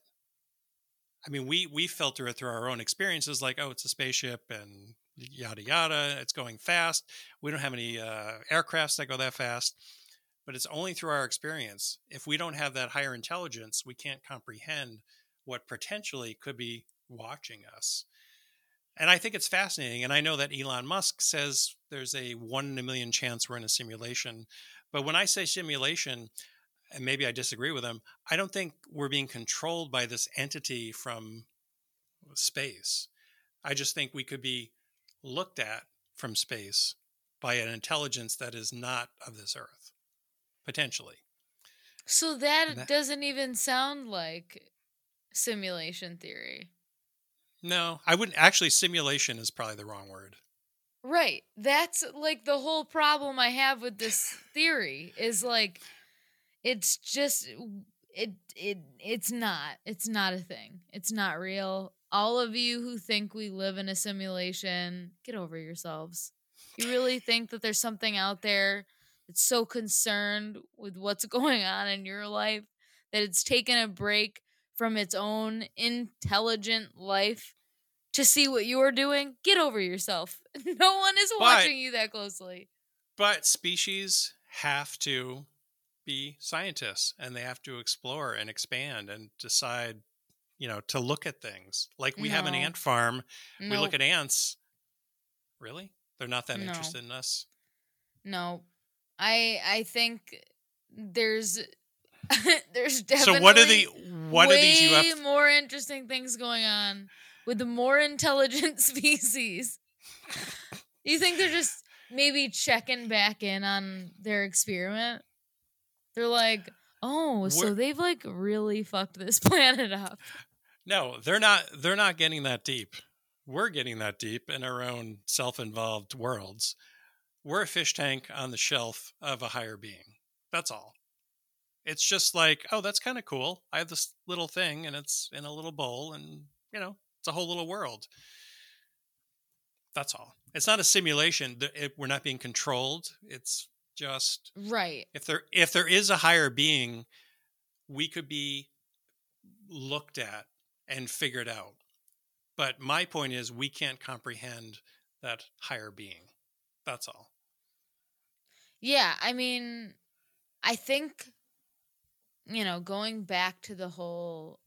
I mean, we we filter it through our own experiences, like oh, it's a spaceship and yada yada. It's going fast. We don't have any uh, aircrafts that go that fast, but it's only through our experience. If we don't have that higher intelligence, we can't comprehend what potentially could be watching us. And I think it's fascinating. And I know that Elon Musk says there's a one in a million chance we're in a simulation. But when I say simulation, and maybe I disagree with him, I don't think we're being controlled by this entity from space. I just think we could be looked at from space by an intelligence that is not of this earth, potentially.
So that, that doesn't even sound like simulation theory.
No, I wouldn't. Actually, simulation is probably the wrong word.
Right. That's like the whole problem I have with this theory is like it's just it it it's not. It's not a thing. It's not real. All of you who think we live in a simulation, get over yourselves. You really think that there's something out there that's so concerned with what's going on in your life that it's taken a break from its own intelligent life to see what you're doing, get over yourself. No one is but, watching you that closely.
But species have to be scientists and they have to explore and expand and decide, you know, to look at things. Like we no. have an ant farm, we look at ants. Really? They're not that no. interested in us?
No. I I think there's there's definitely
So what are the what
way
are these
have more interesting things going on with the more intelligent species. you think they're just maybe checking back in on their experiment? They're like, "Oh, so We're, they've like really fucked this planet up."
No, they're not they're not getting that deep. We're getting that deep in our own self-involved worlds. We're a fish tank on the shelf of a higher being. That's all. It's just like, oh, that's kind of cool. I have this little thing and it's in a little bowl and, you know, it's a whole little world. That's all. It's not a simulation. We're not being controlled. It's just
right.
If there if there is a higher being, we could be looked at and figured out. But my point is, we can't comprehend that higher being. That's all.
Yeah, I mean, I think you know, going back to the whole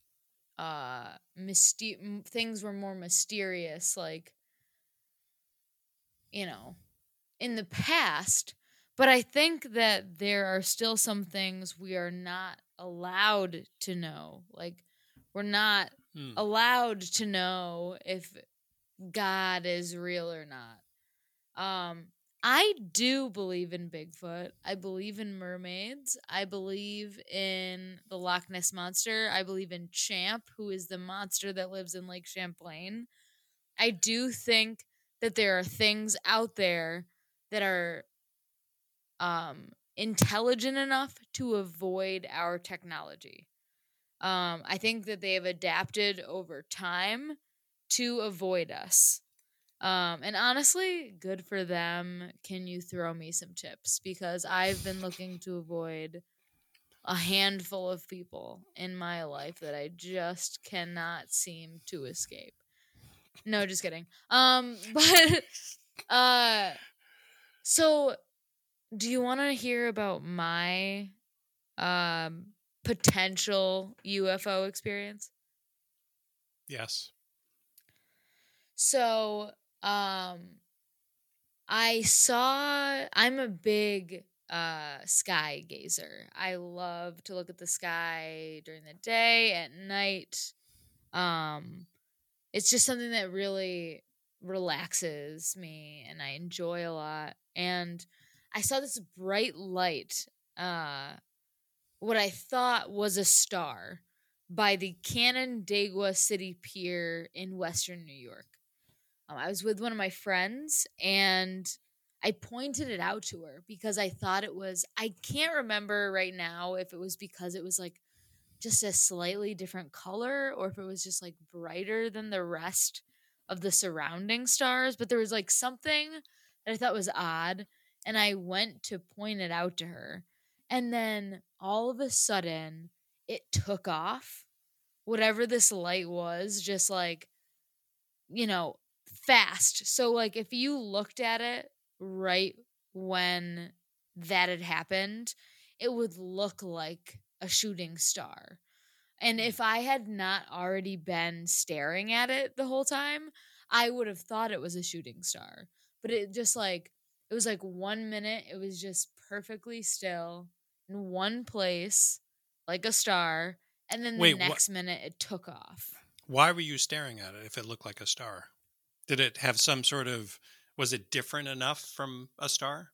uh myster- things were more mysterious like you know, in the past, but I think that there are still some things we are not allowed to know. Like we're not hmm. allowed to know if God is real or not. Um I do believe in Bigfoot. I believe in mermaids. I believe in the Loch Ness monster. I believe in Champ, who is the monster that lives in Lake Champlain. I do think that there are things out there that are um, intelligent enough to avoid our technology. Um, I think that they have adapted over time to avoid us. Um, and honestly, good for them. Can you throw me some tips? Because I've been looking to avoid a handful of people in my life that I just cannot seem to escape. No, just kidding. Um, but uh so do you want to hear about my um potential UFO experience?
Yes.
So um, I saw. I'm a big uh sky gazer. I love to look at the sky during the day, at night. Um, it's just something that really relaxes me, and I enjoy a lot. And I saw this bright light, uh, what I thought was a star by the Canandaigua City Pier in Western New York. Um, I was with one of my friends and I pointed it out to her because I thought it was, I can't remember right now if it was because it was like just a slightly different color or if it was just like brighter than the rest of the surrounding stars, but there was like something that I thought was odd. And I went to point it out to her. And then all of a sudden, it took off. Whatever this light was, just like, you know, fast. So, like, if you looked at it right when that had happened, it would look like a shooting star. And hmm. if I had not already been staring at it the whole time, I would have thought it was a shooting star. But it just like, it was like one minute, it was just perfectly still in one place, like a star. And then the
Wait,
next minute, it took off.
Why were you staring at it if it looked like a star? Did it have some sort of was it different enough from a star?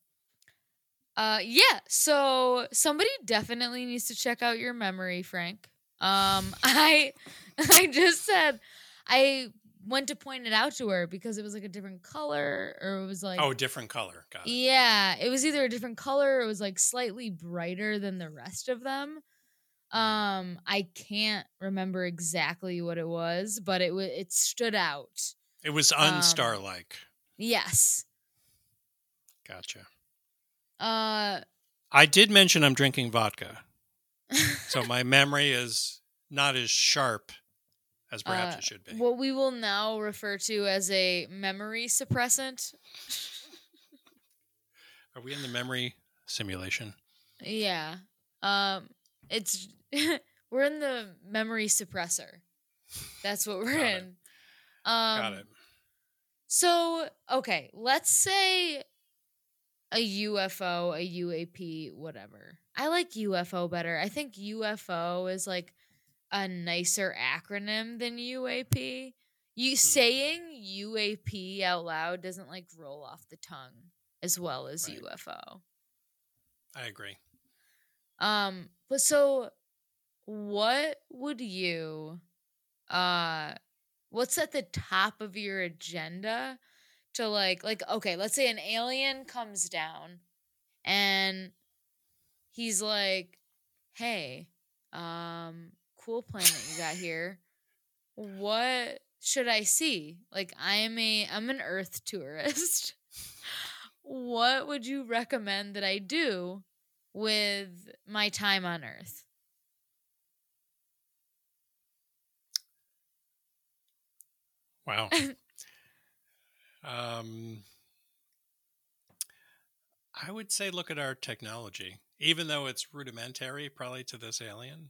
Uh yeah, so somebody definitely needs to check out your memory, Frank. Um I I just said I went to point it out to her because it was like a different color or it was like
oh, a different color. Got it.
Yeah, it was either a different color or it was like slightly brighter than the rest of them. Um I can't remember exactly what it was, but it was it stood out.
It was
Um,
unstar like.
Yes.
Gotcha.
Uh
I did mention I'm drinking vodka, so my memory is not as sharp as perhaps
Uh,
it should be.
what we will now refer to as a memory suppressant.
Are we in the memory simulation?
Yeah. Um it's we're in the memory suppressor. That's what we're in. Um
Got it.
So, okay, let's say a UFO, a UAP, whatever. I like UFO better. I think UFO is like a nicer acronym than UAP. You saying UAP out loud doesn't like roll off the tongue as well as
Right.
UFO.
I agree.
Um, but so what would you uh what's at the top of your agenda to like like okay, let's say an alien comes down and he's like, "Hey, um cool planet you got here. What should I see? Like I am a I'm an earth tourist. what would you recommend that I do with my time on Earth.
Wow. um, I would say look at our technology, even though it's rudimentary, probably to this alien.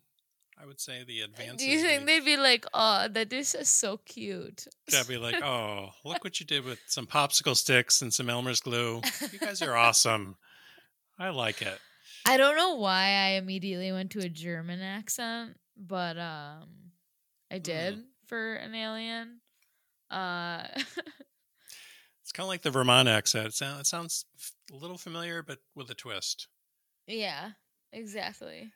I would say the advances.
Do you think they'd be like, "Oh, that is so cute"?
They'd be like, "Oh, look what you did with some popsicle sticks and some Elmer's glue. You guys are awesome. I like it."
I don't know why I immediately went to a German accent, but um, I did for an alien. Uh,
It's kind of like the Vermont accent. It sounds, it sounds a little familiar, but with a twist.
yeah, exactly.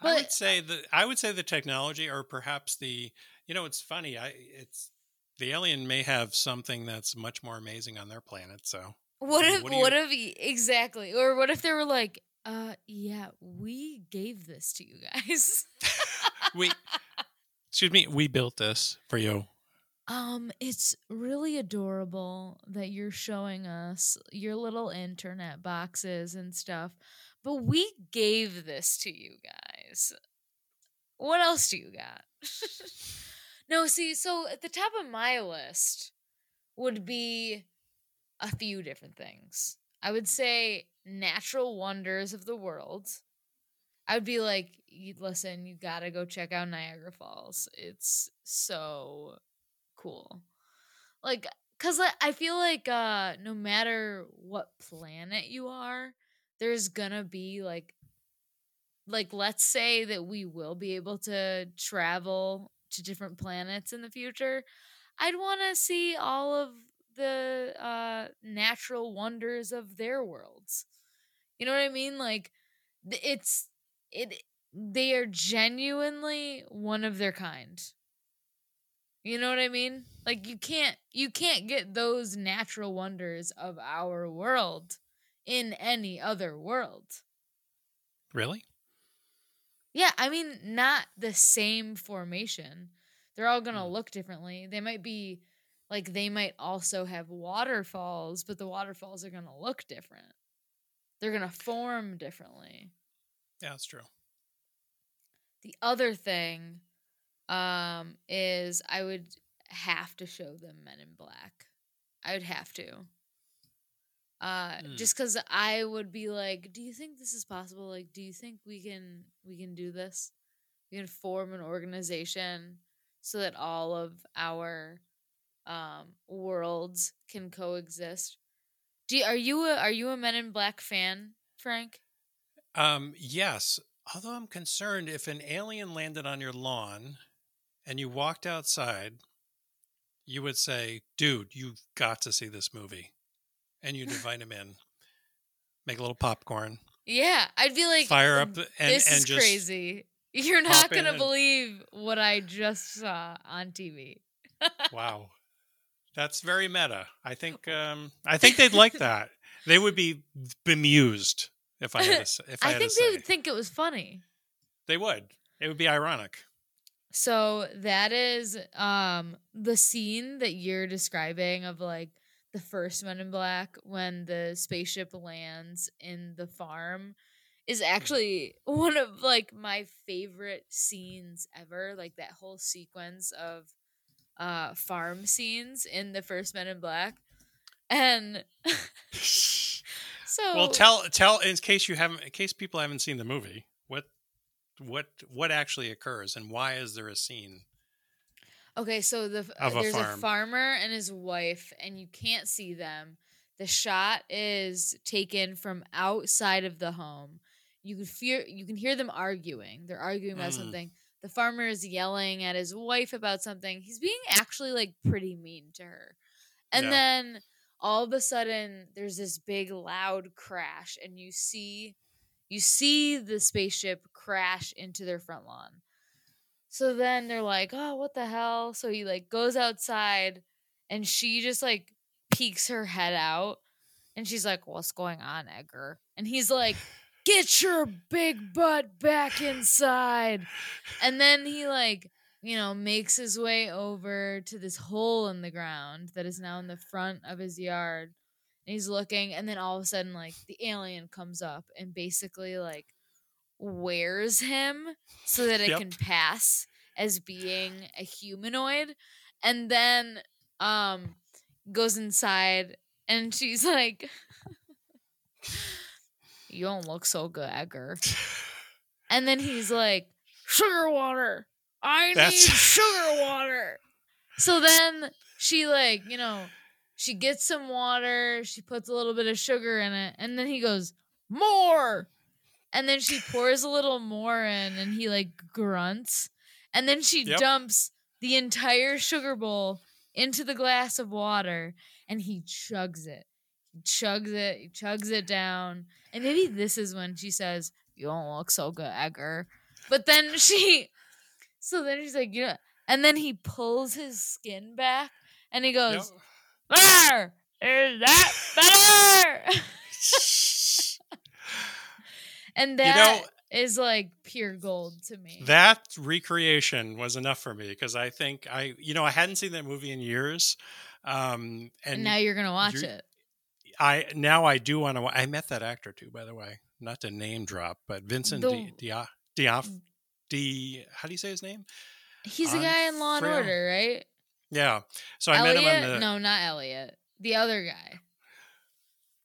I would
But-
say the I would say the technology, or perhaps the you know, it's funny. I it's the alien may have something that's much more amazing on their planet. So
What if?
what
What,
you-
if? Exactly. Or what if they were like, "Uh, yeah, we gave this to you guys."
we, excuse me, we built this for you.
Um, it's really adorable that you're showing us your little internet boxes and stuff, but we gave this to you guys. What else do you got? no, see, so at the top of my list would be a few different things. I would say natural wonders of the world. I would be like, "Y- listen, you gotta go check out Niagara Falls. It's so cool. Like, cause I- I feel like uh, no matter what planet you are, there's gonna be like, like let's say that we will be able to travel to different planets in the future. I'd want to see all of the uh natural wonders of their worlds. You know what I mean? Like it's it they are genuinely one of their kind. You know what I mean? Like you can't you can't get those natural wonders of our world in any other world.
Really?
Yeah, I mean not the same formation. They're all going to
Mm.
look differently. They might be like they might also have waterfalls, but the waterfalls are going to look different. They're going to form differently.
Yeah, that's true.
The other thing um is I would have to show them Men in Black. I would have to. Uh
Hmm.
just cuz I would be like, "Do you think this is possible? Like do you think we can we can do this? We can form an organization so that all of our um worlds can coexist?" Do you, are you a, are you a Men in Black fan, Frank?
Um, yes, although I'm concerned if an alien landed on your lawn and you walked outside, you would say, "Dude, you've got to see this movie," and you'd invite him in, make a little popcorn,
Yeah, I'd be like,
fire up, and
this
and
is
just
crazy. You're not gonna
and-
believe what I just saw on TV.
wow, that's very meta. I think um, I think they'd like that. They would be bemused if I had to, s- if I,
I, think
to
they would think it was funny.
They would. It would be ironic.
So that is um the scene that you're describing of like the first Men in Black when the spaceship lands in the farm is actually one of like my favorite scenes ever. Like that whole sequence of uh farm scenes in the first Men in Black. And so
Well, tell tell in case you haven't, in case people haven't seen the movie, what what actually occurs and why is there a scene?
Okay, so the
a
there's a farmer and his wife, and you can't see them. The shot is taken from outside of the home. You can fear you can hear them arguing. They're arguing about
Mm.
something. The farmer is yelling at his wife about something. He's being actually like pretty mean to her. And
Yeah.
then all of a sudden there's this big loud crash and you see you see the spaceship crash into their front lawn. So then they're like, "Oh, what the hell?" So he like goes outside and she just like peeks her head out and she's like, "What's going on, Edgar?" And he's like, "Get your big butt back inside." And then he like, you know, makes his way over to this hole in the ground that is now in the front of his yard. And he's looking and then all of a sudden like the alien comes up and basically like wears him so that it
Yep.
can pass as being a humanoid and then um goes inside and she's like you don't look so good edgar. And then he's like sugar water. I
That's-
need sugar water. So then she like you know she gets some water she puts a little bit of sugar in it and then he goes more! And then she pours a little more in and he like grunts. And then she
Yep.
dumps the entire sugar bowl into the glass of water and he chugs it. He chugs it he chugs it down. And maybe this is when she says you don't look so good edgar. But then she so then she's like yeah and then he pulls his skin back and he
Yep.
There is that better and
you know,
is like pure gold to me.
that recreation was enough for me because I think I, you know, I hadn't seen that movie in years, um,
and,
and
now you're gonna watch
you're-
it.
I now I do want to. I met that actor too, by the way. Not to name drop, but Vincent
The-
Di, Di, Diof, Di, how do you say his name?
He's a guy in Law and Order, right?
Yeah. So I
Elliot?
met him on the
No, not Elliot. The other guy.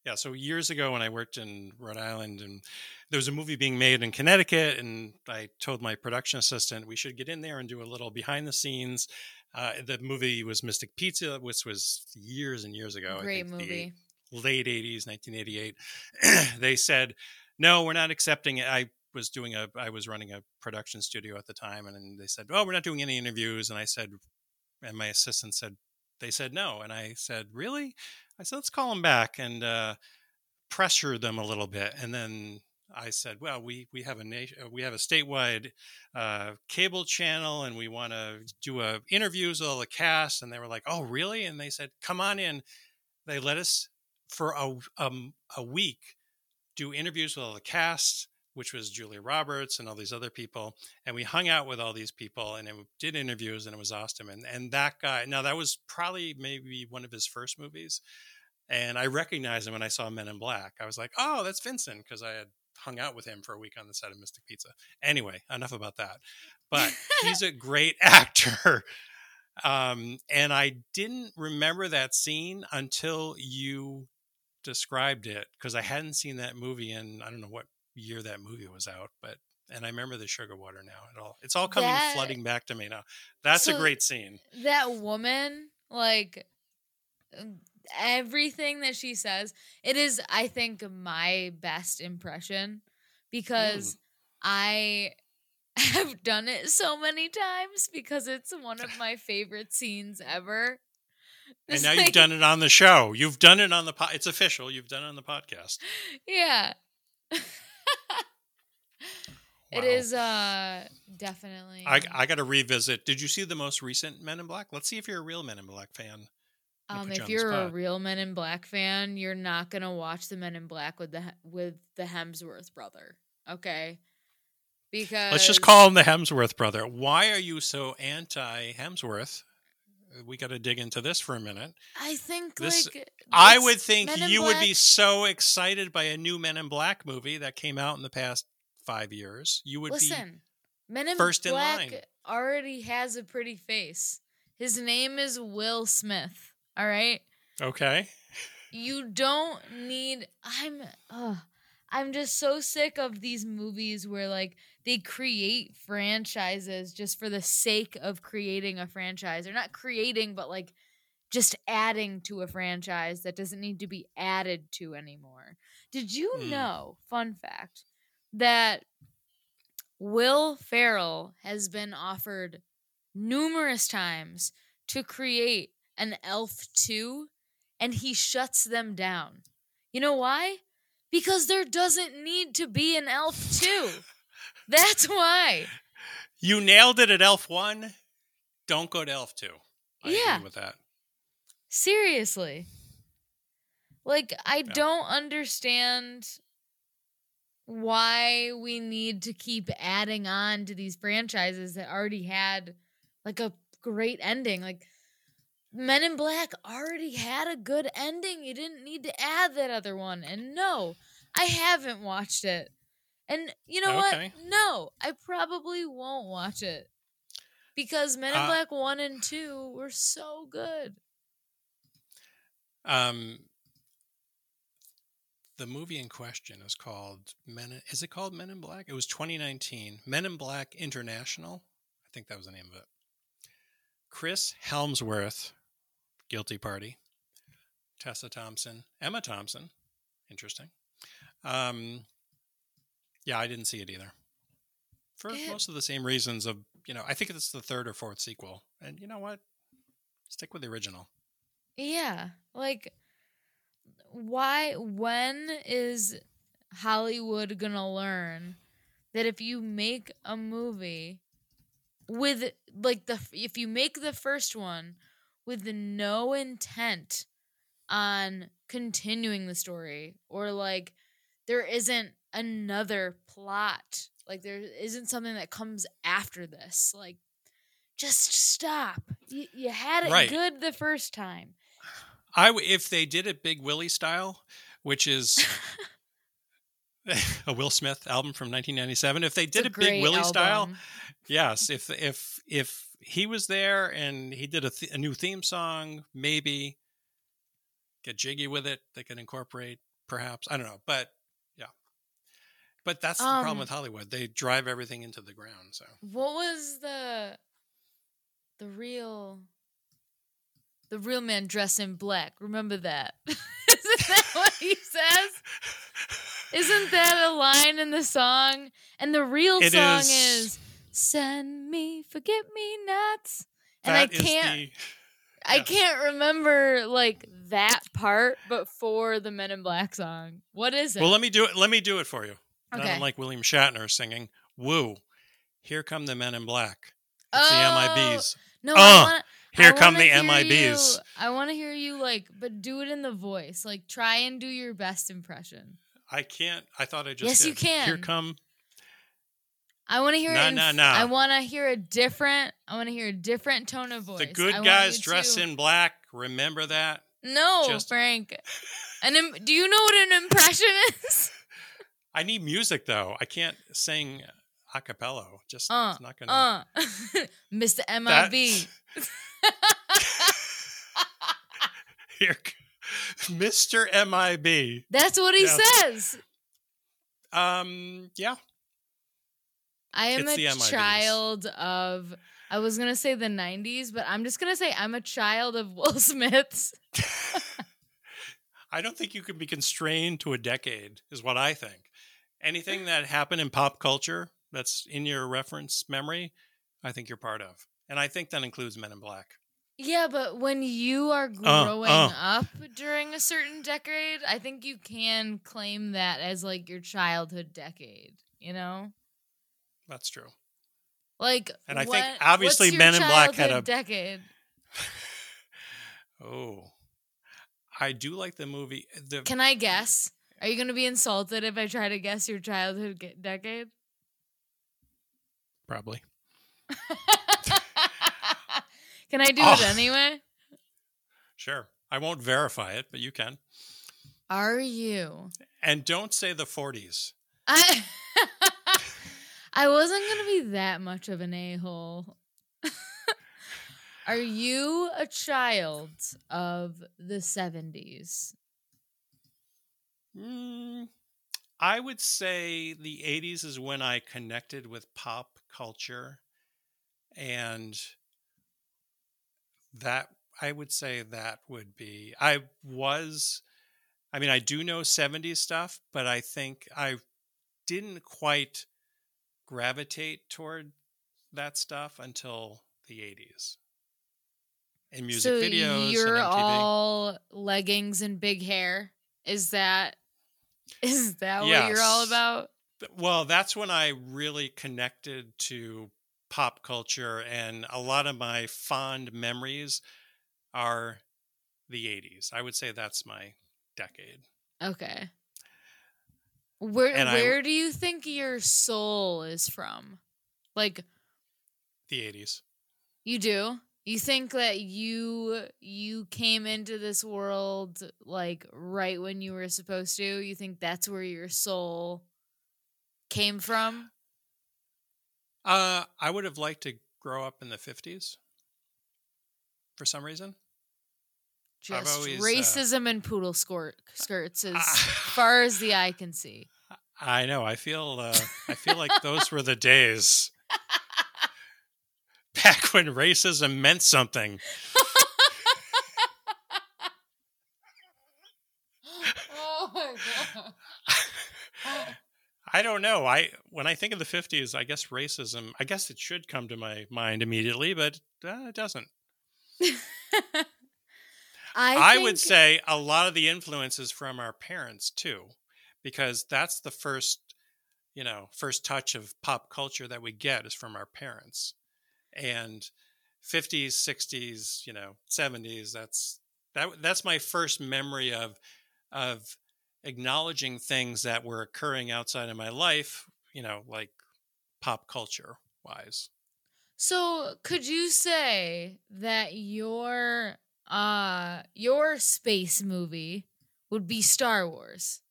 Yeah, so years ago when I worked in Rhode Island and there was a movie being made in Connecticut and I told my production assistant we should get in there and do a little behind the scenes. Uh, the movie was Mystic Pizza, which was years and years ago. I
Great movie.
late 80s, 1988. they said, no, we're not accepting it. I was doing a, I was running a production studio at the time and then they said, oh, we're not doing any interviews. And I said, and my assistant said, they said no. And I said, really? I said, let's call them back and uh, pressure them a little bit. And then I said, well, we, we have a nation, we have a statewide uh, cable channel and we want to do a interviews with all the cast. And they were like, oh, really? And they said, come on in. They let us for a, um, a week do interviews with all the cast which was Julia Roberts and all these other people. And we hung out with all these people and did interviews and it was awesome. And, and that guy, now that was probably maybe one of his first movies. And I recognized him when I saw Men in Black. I was like, oh, that's Vincent, because I had hung out with him for a week on the set of Mystic Pizza. Anyway, enough about that. But he's a great actor. Um, and I didn't remember that scene until you described it because I hadn't seen that movie in I don't know what year that movie was out, but and I remember the sugar water now. It all it's all coming that, flooding back to me now. That's so a great scene.
That woman, like um, everything that she says, it is I think my best impression because mm. I have done it so many times because it's one of my favorite scenes ever.
And now like, you've done it on the show. You've done it on the po- it's official. You've done it on the podcast.
Yeah. It is uh definitely.
I I got to revisit. Did you see the most recent Men in Black? Let's see if you're a real Men in Black fan.
Um, if you you're a real Men in Black fan, you're not gonna watch the Men in Black with the with the Hemsworth brother. Okay, because
let's just call him the Hemsworth brother. Why are you so anti Hemsworth? We got to dig into this for a minute.
I think this. Like,
I would think you Black... would be so excited by a new Men in Black movie that came out in the past five years, you would Listen, be Men in first Black in line.
Already has a pretty face. His name is Will Smith. All right.
Okay.
You don't need. I'm. Uh, I'm just so sick of these movies where like they create franchises just for the sake of creating a franchise. They're not creating, but like just adding to a franchise that doesn't need to be added to anymore. Did you mm. know, fun fact, that Will Ferrell has been offered numerous times to create an Elf 2 and he shuts them down. You know why? Because there doesn't need to be an Elf 2. That's why.
You nailed it at Elf 1. Don't go to Elf 2. I yeah. with that.
Seriously. Like I yeah. don't understand why we need to keep adding on to these franchises that already had like a great ending. Like Men in Black already had a good ending. You didn't need to add that other one. And no, I haven't watched it. And you know okay. what? No, I probably won't watch it. Because Men in uh, Black 1 and 2 were so good.
Um the movie in question is called Men. In, is it called Men in Black? It was 2019. Men in Black International. I think that was the name of it. Chris Hemsworth, Guilty Party. Tessa Thompson, Emma Thompson. Interesting. Um, yeah, I didn't see it either. For it, most of the same reasons of you know, I think it's the third or fourth sequel, and you know what? Stick with the original.
Yeah, like why when is Hollywood going to learn that if you make a movie with like the if you make the first one with no intent on continuing the story or like there isn't another plot like there isn't something that comes after this like just stop you, you had it right. good the first time
I if they did it Big Willie style, which is a Will Smith album from 1997. If they did it Big Willie album. style, yes. If if if he was there and he did a, th- a new theme song, maybe get jiggy with it. They could incorporate, perhaps. I don't know, but. But that's the um, problem with Hollywood. They drive everything into the ground. So
what was the the real the real man dressed in black. Remember that. Isn't that what he says? Isn't that a line in the song? And the real it song is, is, "Send me, forget me nots." And I can't. I
Yes.
can't remember like that part, but for the Men in Black song, what is it?
Well, let me do it. Let me do it for you. Not
Okay.
unlike William Shatner singing "Woo." Here come the men in black. It's the
Oh,
MIBs.
No,
Uh,
I wanna,
Here
I
come the MIBs.
you- I want to hear you like, but do it in the voice. Like, try and do your best impression.
I can't. I thought I just.
Yes, you
did. Here come.
I want to hear. In,
nah, nah.
I want to hear a different. I want to hear a different tone of voice.
The good
want
guys dress
to-
in black. Remember that?
No,
just-
Frank. And Im- do you know what an impression is?
I need music though. I can't sing a cappella. Just
Uh,
it's not gonna.
Uh, Mr. MIB.
Here, Mr. MIB.
That's what he says.
Um, yeah,
I am
It's
a child of. I was gonna say the '90s, but I'm just gonna say I'm a child of Will Smith's.
I don't think you can be constrained to a decade, is what I think. Anything that happened in pop culture that's in your reference memory, I think you're part of. And I think that includes Men in Black.
Yeah, but when you are
Uh,
growing
uh.
up during a certain decade, I think you can claim that as like your childhood decade. You know,
That's true.
like
And I think obviously Men in Black had a-
decade.
Oh, I do like the movie. The
Can I guess? Are you going to be insulted if I try to guess your childhood ge- decade?
probably.
Can I do
Oh.
it ah. anyway?
Sure. I won't verify it, but you can.
Are you?
And don't say the 40s.
I I wasn't gonna be that much of an a hole. Are you a child of the seventies?
Mm, I would say the 80s is when I connected with pop culture. And that, I would say that would be. I was, I mean, I do know 70s stuff, but I think I didn't quite gravitate toward that stuff until the 80s. In music
so
videos
you're
and
all leggings and big hair. Is that is that what you're all about?
Well, that's when I really connected to pop culture, and a lot of my fond memories are the 80s. I would say that's my decade.
Okay. Where
And I-
where do you think your soul is from? Like
The 80s.
You do? You think that you you came into this world like right when you were supposed to? You think that's where your soul came from?
Uh, I would have liked to grow up in the 50s for some reason.
Just
always, uh,
racism and poodle skirt, skirts as
Ah.
far as the eye can see.
I know. I feel. Uh, I feel like those were the days back when racism meant something.
oh my god.
I don't know. I when I think of the fifties, I guess racism. I guess it should come to my mind immediately, but uh, it doesn't.
I,
I, would say a lot of the influences from our parents too, because that's the first, you know, first touch of pop culture that we get is from our parents, and fifties, sixties, you know, seventies. That's that. That's my first memory of of acknowledging things that were occurring outside of my life, you know, like pop culture wise.
So, could you say that your uh your space movie would be Star Wars?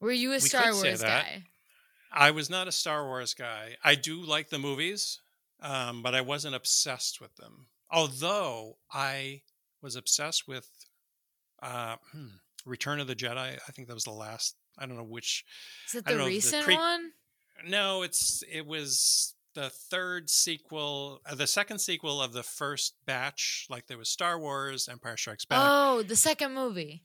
Were you a
We
Star Wars guy?
I was not a Star Wars guy. I do like the movies, um, but I wasn't obsessed with them. Although I was obsessed with uh, hmm, Return of the Jedi. I think that was the last. I don't know which.
Is it
I don't
the
know, the
recent
pre-
one?
No, it's it was the third sequel, uh, the second sequel of the first batch. Like there was Star Wars, Empire Strikes Back,
Oh, the second movie.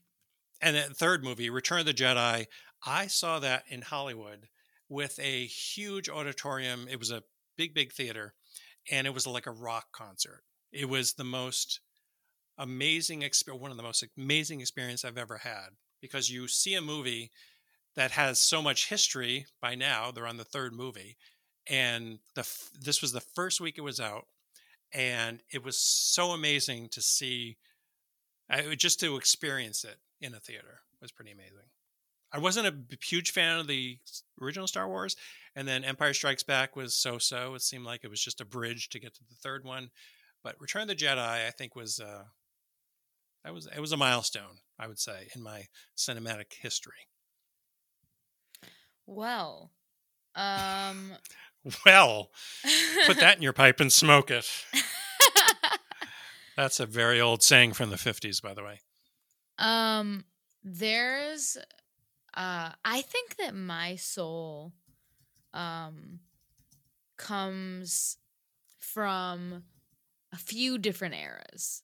and then third movie, Return of the Jedi. I saw that in Hollywood with a huge auditorium. It was a big, big theater, and it was like a rock concert. It was the most amazing experience, one of the most amazing experience I've ever had because you see a movie that has so much history by now. They're on the third movie, and the this was the first week it was out, and it was so amazing to see. I, just to experience it in a theater was pretty amazing. I wasn't a huge fan of the original Star Wars, and then Empire Strikes Back was so-so. It seemed like it was just a bridge to get to the third one, but Return of the Jedi, I think, was uh, that was it was a milestone. I would say in my cinematic history.
Well, um,
well, put that in your pipe and smoke it. That's a very old saying from the fifties, by the way.
Um, there's uh I think that my soul um comes from a few different eras.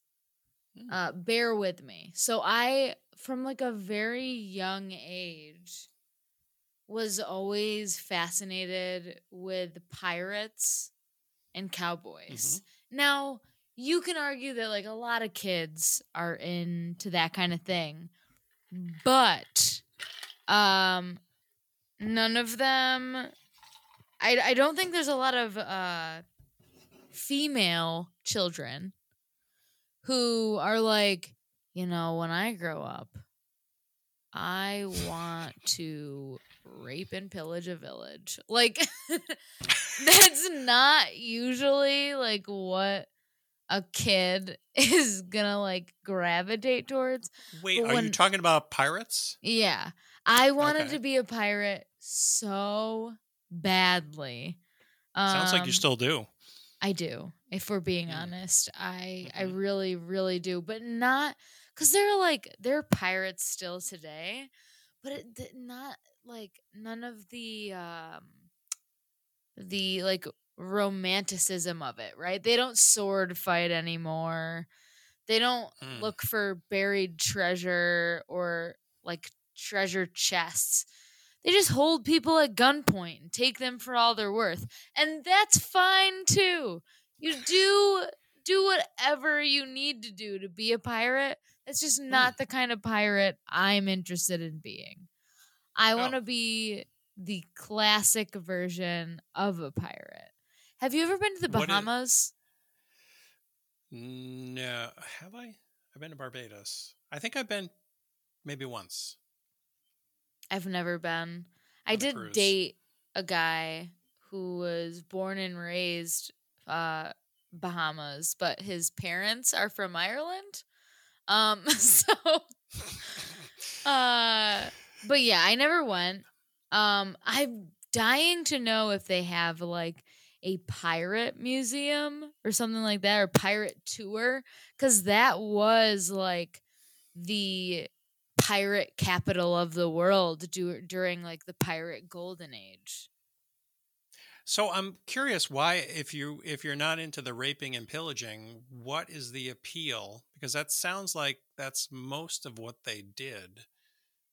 Mm. Uh bear with me. So I from like a very young age was always fascinated with pirates and cowboys. Mm-hmm. Now, you can argue that like a lot of kids are into that kind of thing. But um, none of them. I I don't think there's a lot of uh female children who are like, you know, when I grow up, I want to rape and pillage a village. Like that's not usually like what a kid is gonna like gravitate towards.
Wait, are you talking about pirates?
Yeah. I wanted okay. to be a pirate so badly.
Sounds um, like you um, still do.
I do. If we're being mm. honest, I mm-hmm. I really really do, but not cuz they're like they're pirates still today, but it, not like none of the um the like romanticism of it, right? They don't sword fight anymore. They don't mm. look for buried treasure or like treasure chests. They just hold people at gunpoint and take them for all they're worth. And that's fine too. You do do whatever you need to do to be a pirate. It's just hmm. not the kind of pirate I'm interested in being. I oh. want to be the classic version of a pirate. Have you ever been to the Bahamas?
no. Have I? I've been to Barbados. I think I've been maybe once.
I've never been. I did cruise. date a guy who was born and raised uh Bahamas, but his parents are from Ireland. Um so uh but yeah, I never went. Um I'm dying to know if they have like a pirate museum or something like that or pirate tour cuz that was like the pirate capital of the world do, during like the pirate golden age.
So I'm curious why if you if you're not into the raping and pillaging, what is the appeal? Because that sounds like that's most of what they did,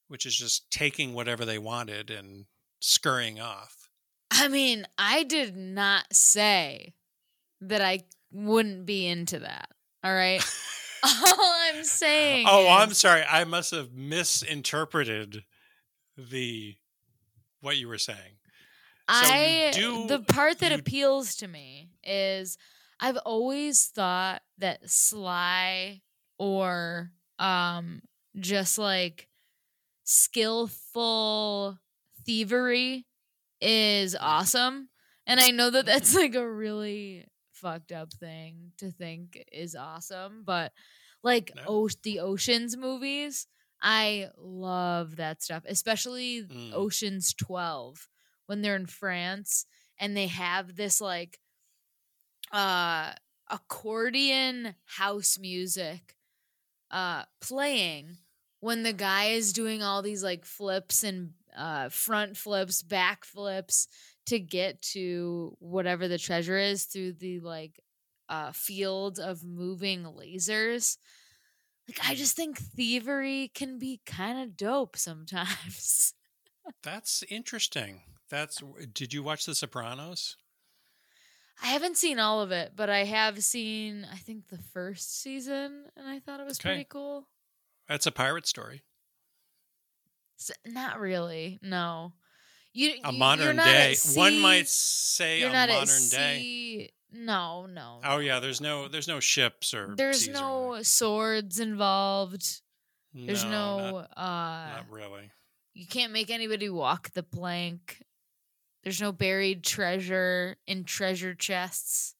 which is just taking whatever they wanted and scurrying off.
I mean, I did not say that I wouldn't be into that. All right. All I'm saying.
Oh, is, I'm sorry. I must have misinterpreted the what you were saying.
So I do, the part that you, appeals to me is I've always thought that sly or um just like skillful thievery is awesome. And I know that that's like a really fucked up thing to think is awesome, but like no. o- the Oceans movies, I love that stuff, especially mm. Oceans 12 when they're in France and they have this like uh accordion house music uh playing when the guy is doing all these like flips and uh front flips, back flips to get to whatever the treasure is through the like uh field of moving lasers. Like I just think thievery can be kind of dope sometimes.
That's interesting. That's did you watch The Sopranos?
I haven't seen all of it, but I have seen I think the first season, and I thought it was
Okay.
pretty cool.
That's a pirate story.
S not really. No. You
A modern day.
at
One might say a modern day.
sea. No, no.
Oh yeah, there's no there's no ships or
There's
seas or
no swords involved.
anything.
There's no,
not,
uh
not really.
you can't make anybody walk the plank. There's no buried treasure in treasure chests.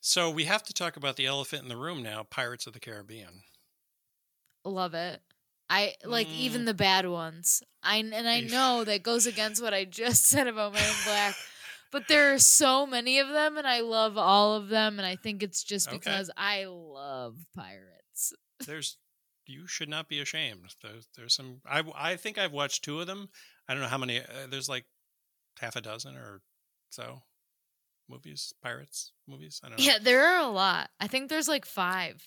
So we have to talk about the elephant in the room now, Pirates of the Caribbean.
Love it. I like
Mm.
even the bad ones. I and I know that goes against what I just said about Men in Black, but there are so many of them, and I love all of them, and I think it's just
Okay.
because I love pirates.
There's you should not be ashamed. There's there's some I I think I've watched two of them. I don't know how many. Uh, there's like half a dozen or so movies, pirates movies. I don't know.
Yeah, there are a lot. I think there's like five.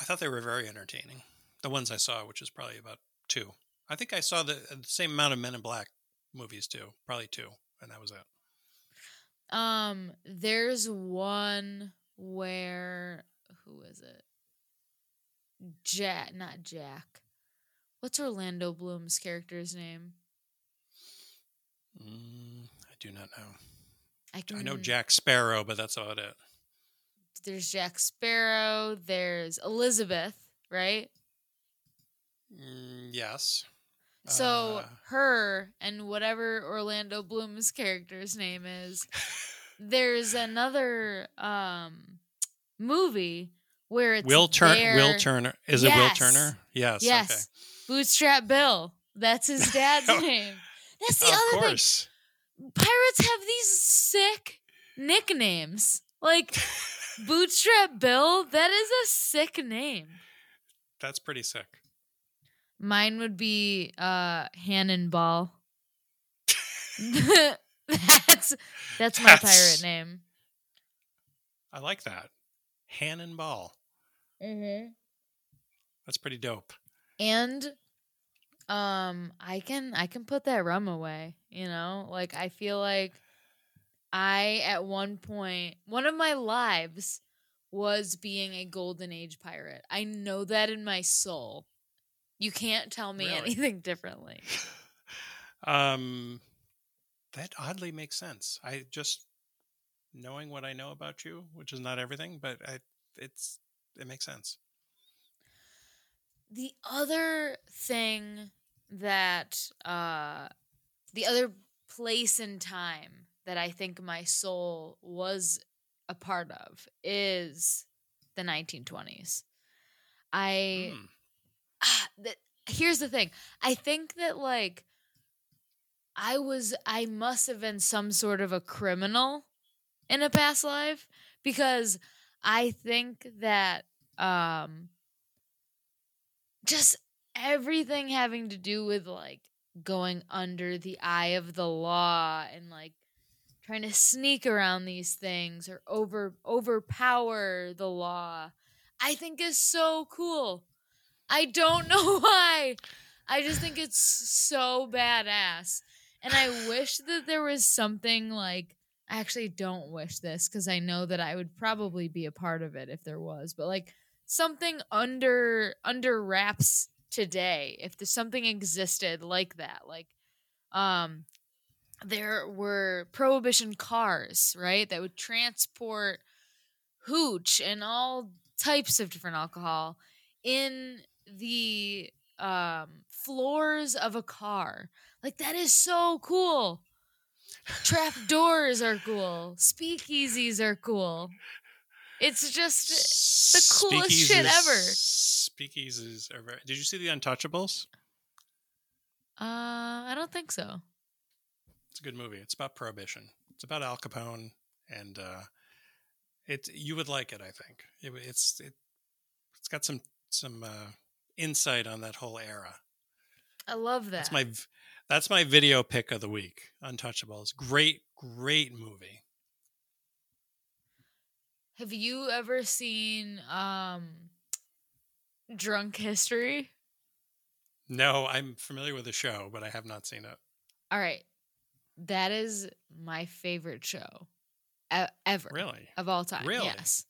I thought they were very entertaining. The ones I saw, which is probably about two. I think I saw the, uh, the same amount of Men in Black movies too, probably two, and that was it.
Um, there's one where who is it? Jack, not Jack. What's Orlando Bloom's character's name?
Mm, I do not know.
I can.
I know Jack Sparrow, but that's about it.
There's Jack Sparrow. There's Elizabeth, right?
Mm, yes.
So
Uh,
her and whatever Orlando Bloom's character's name is. There's another um movie where it's
Will Turner. Will Turner. Is it Will Turner? Yes.
Yes. Bootstrap Bill. That's his dad's
Oh,
name. That's the
Of
other thing. Pirates have these sick nicknames. Like Bootstrap Bill, that is a sick name.
That's pretty sick.
Mine would be uh Hannonball. that's that's my
That's-
pirate name.
I like that. Hannon Ball.
Mm-hmm.
That's pretty dope.
And um I can I can put that rum away, you know? Like I feel like I at one point one of my lives was being a golden age pirate. I know that in my soul. You can't tell me
Really?
anything differently.
Um, that oddly makes sense. I just knowing what I know about you, which is not everything, but I, it's it makes sense.
The other thing that uh the other place and time that I think my soul was a part of is the 1920s. I
Hmm.
Ah, here's the thing. I think that like I was I must have been some sort of a criminal in a past life because I think that um just everything having to do with like going under the eye of the law and like trying to sneak around these things or over overpower the law I think is so cool. I don't know why. I just think it's so badass. And I wish that there was something like I actually don't wish this because I know that I would probably be a part of it if there was, but like something under under wraps today if there's something existed like that like um there were prohibition cars right that would transport hooch and all types of different alcohol in the um floors of a car like that is so cool trap doors are cool speakeasies are cool it's just the coolest shit ever.
Speakeasies are very. Did you see the Untouchables?
uh i don't think so
It's a good movie. It's about prohibition. It's about Al Capone, and uh, it you would like it. I think it, it's it, it's got some some uh, insight on that whole era.
i love that
That's my that's my video pick of the week. Untouchables, great great movie.
have you ever seen um drunk history
No, I'm familiar with the show, but I have not seen it.
all right that is my favorite show ever
Really?
of all time.
Really?
Yes.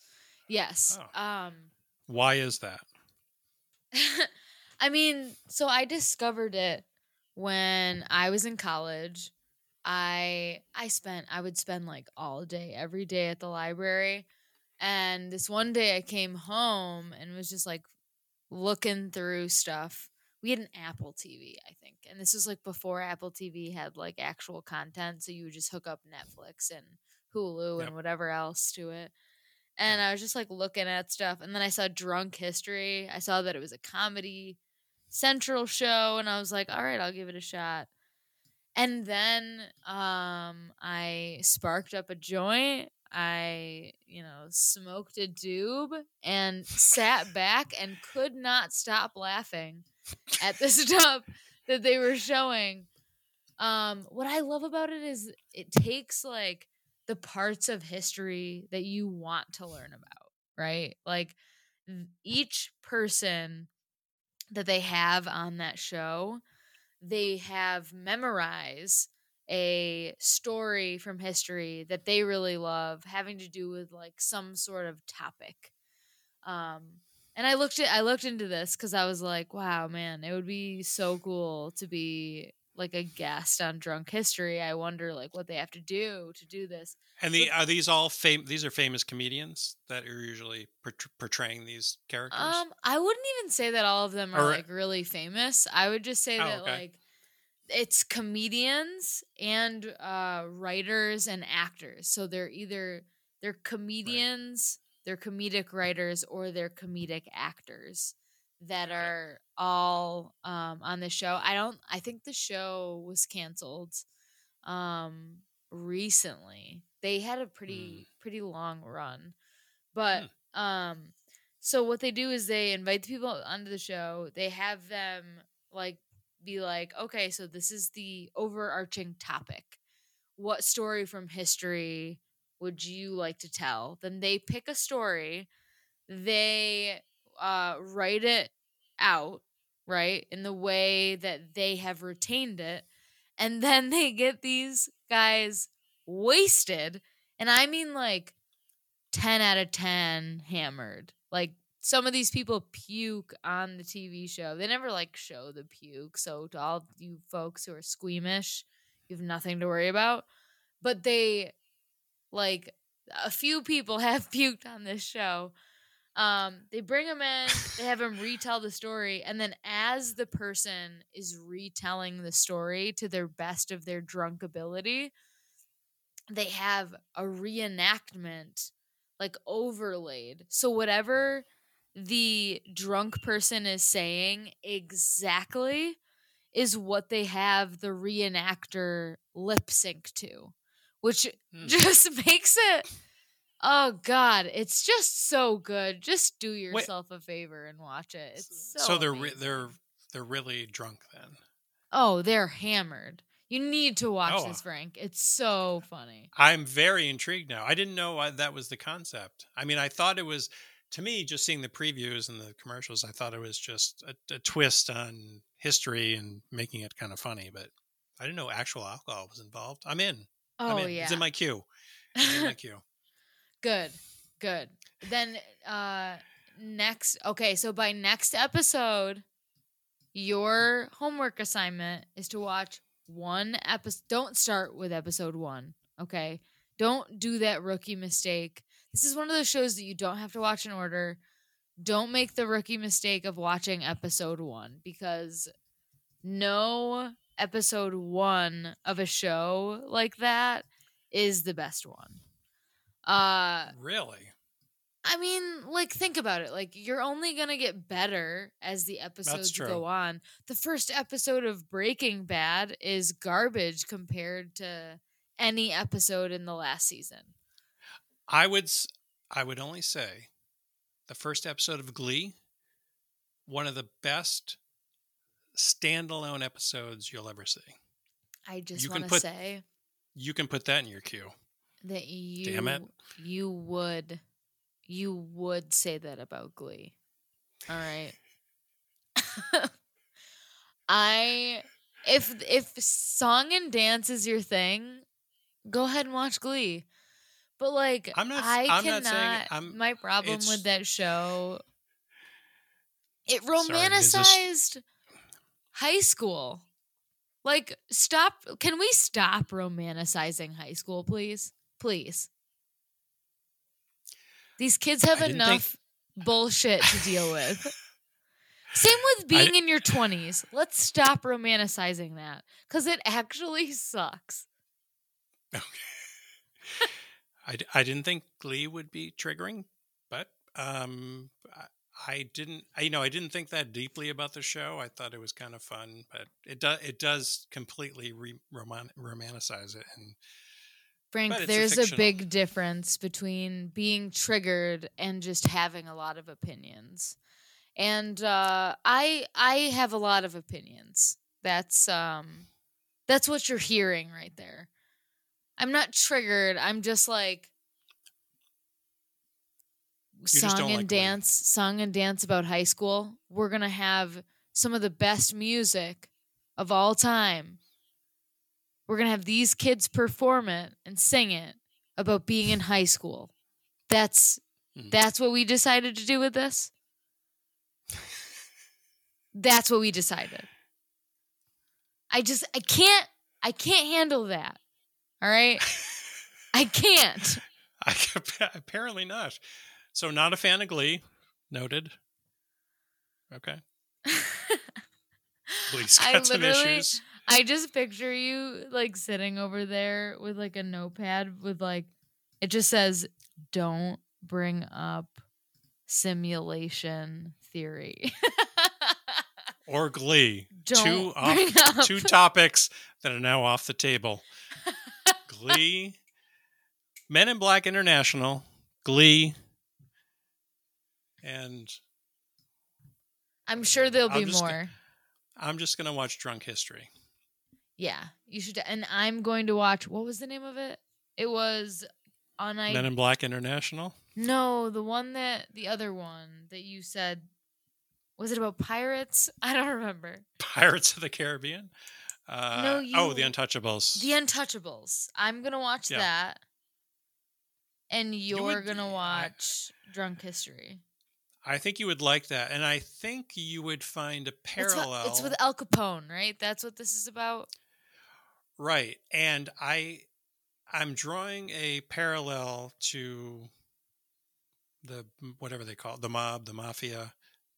Yes.
Oh.
Um
Why is that?
I mean, so I discovered it when I was in college. I I spent I would spend like all day every day at the library. And this one day I came home and was just like looking through stuff. We had an Apple TV, I think. And this was like before Apple TV had like actual content, so you would just hook up Netflix and Hulu
Yep.
and whatever else to it. And I was just like looking at stuff and then I saw Drunk History. I saw that it was a comedy central show and I was like, "All right, I'll give it a shot." And then um I sparked up a joint. I, you know, smoked a doob and sat back and could not stop laughing at the stuff that they were showing. Um what I love about it is it takes like the parts of history that you want to learn about, right? Like each person that they have on that show, they have memorized a story from history that they really love having to do with like some sort of topic. Um and I looked at I looked into this cuz I was like, wow, man, it would be so cool to be like a guest on Drunk History. I wonder like what they have to do to do this.
And the are these all fam- these are famous comedians that are usually port- portraying these characters?
Um, I wouldn't even say that all of them are
Or-
like really famous. I would just say
Oh,
that
okay.
like it's comedians and uh writers and actors. So they're either they're comedians, they're comedic writers, or they're comedic actors that are all um on the show. I don't I think the show was canceled um recently. They had a pretty pretty long run. But um so what they do is they invite the people onto the show. They have them like be like, okay, so this is the overarching topic. What story from history would you like to tell? Then they pick a story. They uh, write it out, right, in the way that they have retained it. And then they get these guys wasted. And I mean, like, 10 out of 10 hammered. Like some of these people puke on the TV show. They never like show the puke. So to all you folks who are squeamish, you have nothing to worry about. But they like a few people have puked on this show. Um, they bring them in, they have them retell the story, and then as the person is retelling the story to their best of their drunk ability, they have a reenactment like overlaid. So whatever the drunk person is saying exactly is what they have the reenactor lip sync to, which
Hmm.
just makes it oh god, it's just so good. Just do yourself a favor and watch it. It's so,
so they're re- they're they're really drunk then.
oh they're hammered. You need to watch
Oh.
this, Frank. It's so funny.
I'm very intrigued now. I didn't know that was the concept. I mean, I thought it was to me just seeing the previews and the commercials. I thought it was just a, a twist on history and making it kind of funny, but I didn't know actual alcohol was involved. I'm in. I'm
Oh
in.
yeah.
It's in my queue. It's in my queue.
Good. Good. Then uh next okay, so by next episode your homework assignment is to watch one episode. Don't start with episode 1, okay? Don't do that rookie mistake. This is one of those shows that you don't have to watch in order. Don't make the rookie mistake of watching episode 1 because no episode 1 of a show like that is the best one. Uh
Really?
I mean, like think about it. Like you're only going to get better as the episodes go on. The first episode of Breaking Bad is garbage compared to any episode in the last season.
I would I would only say the first episode of Glee one of the best standalone episodes you'll ever see.
I just want to say
You can put that in your queue.
That you
Damn it.
you would you would say that about Glee. All right. I if if song and dance is your thing, go ahead and watch Glee. But like,
I'm not-
I
I'm
cannot.
not saying I'm-
my problem with that show, it
Sorry,
romanticized high school. Like, stop. Can we stop romanticizing high school, please? Please. These kids have enough
think-
bullshit to deal with. Same with being in your 20s. Let's stop romanticizing that because it actually sucks. Okay.
I, d- I didn't think Glee would be triggering, but um, I, I didn't. I, you know, I didn't think that deeply about the show. I thought it was kind of fun, but it does it does completely re- roman- romanticize it, and
Frank,
it's a
there's a, big difference between being triggered and just having a lot of opinions. And uh, I I have a lot of opinions. That's um that's what you're hearing right there. I'm not triggered. I'm just like
just
song and
like
dance, song and dance about high school. We're gonna have some of the best music of all time. We're gonna have these kids perform it and sing it about being in high school. That's
Mhm.
that's what we decided to do with this. That's what we decided. I just I can't I can't handle that. All right? I can't.
I, apparently not. So, not a fan of Glee. Noted. Okay. Glee's
I
got some issues.
I just picture you like sitting over there with like a notepad with like it just says don't bring up simulation theory.
Or Glee.
don't
two off,
up
two topics that are now off the table. Glee, Men in Black International, Glee, and
I'm sure there'll
I'm
be more.
gonna- I'm just gonna watch Drunk History.
Yeah, you should and I'm going to watch what was the name of it? It was on I
Men in Black International.
No, the one that the other one that you said was it about pirates? I don't remember.
Pirates of the Caribbean. Uh,
No,
oh, The Untouchables.
The Untouchables. I'm gonna watch
Yeah.
that, and you're
would-
gonna
I-
watch Drunk History.
I think you would like that, and I think you would find a
It's what-
parallel.
It's with Al Capone, right? That's what this is about.
Right. And I I'm drawing a parallel to the whatever they call it, the mob, the mafia,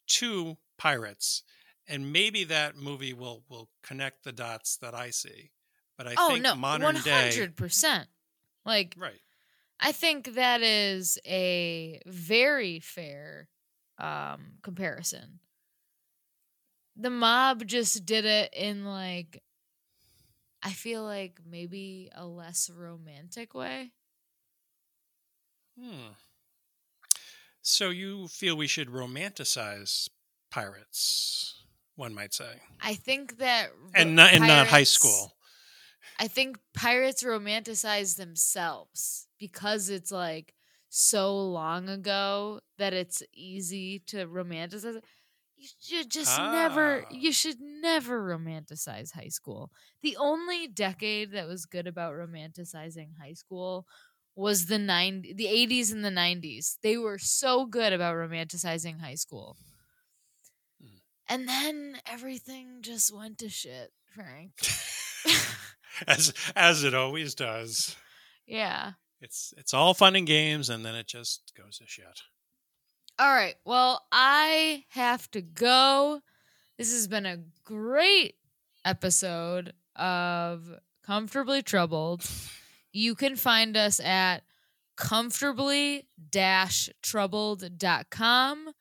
to pirates. And maybe that movie will will connect the dots that I see. But I
oh
think
no,
modern
one
day
hundred percent. Like
Right.
I think that is a very fair um, comparison. The mob just did it in like, I feel like maybe a less romantic way.
Hmm. So you feel we should romanticize pirates, one might say.
I think that
And not and not high school.
I think pirates romanticize themselves because it's like so long ago that it's easy to romanticize. You should just never,
Ah.
you should never romanticize high school. The only decade that was good about romanticizing high school was the 90, the 80s and the 90s. They were so good about romanticizing high school.
Mm.
And then everything just went to shit, Frank.
as as it always does.
yeah.
It's it's all fun and games, and then it just goes to shit.
All right. Well, I have to go. This has been a great episode of Comfortably Troubled. You can find us at comfortably troubled.com.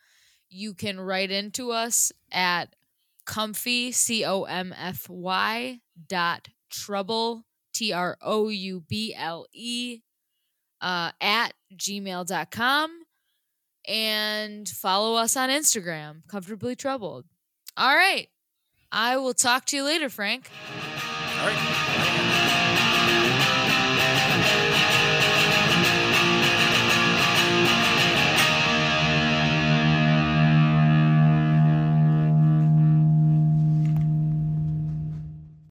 You can write into us at comfy, C O M F Y dot trouble, T R O U B L E, uh, at gmail.com and follow us on Instagram, Comfortably Troubled. All right. I will talk to you later, Frank.
All right.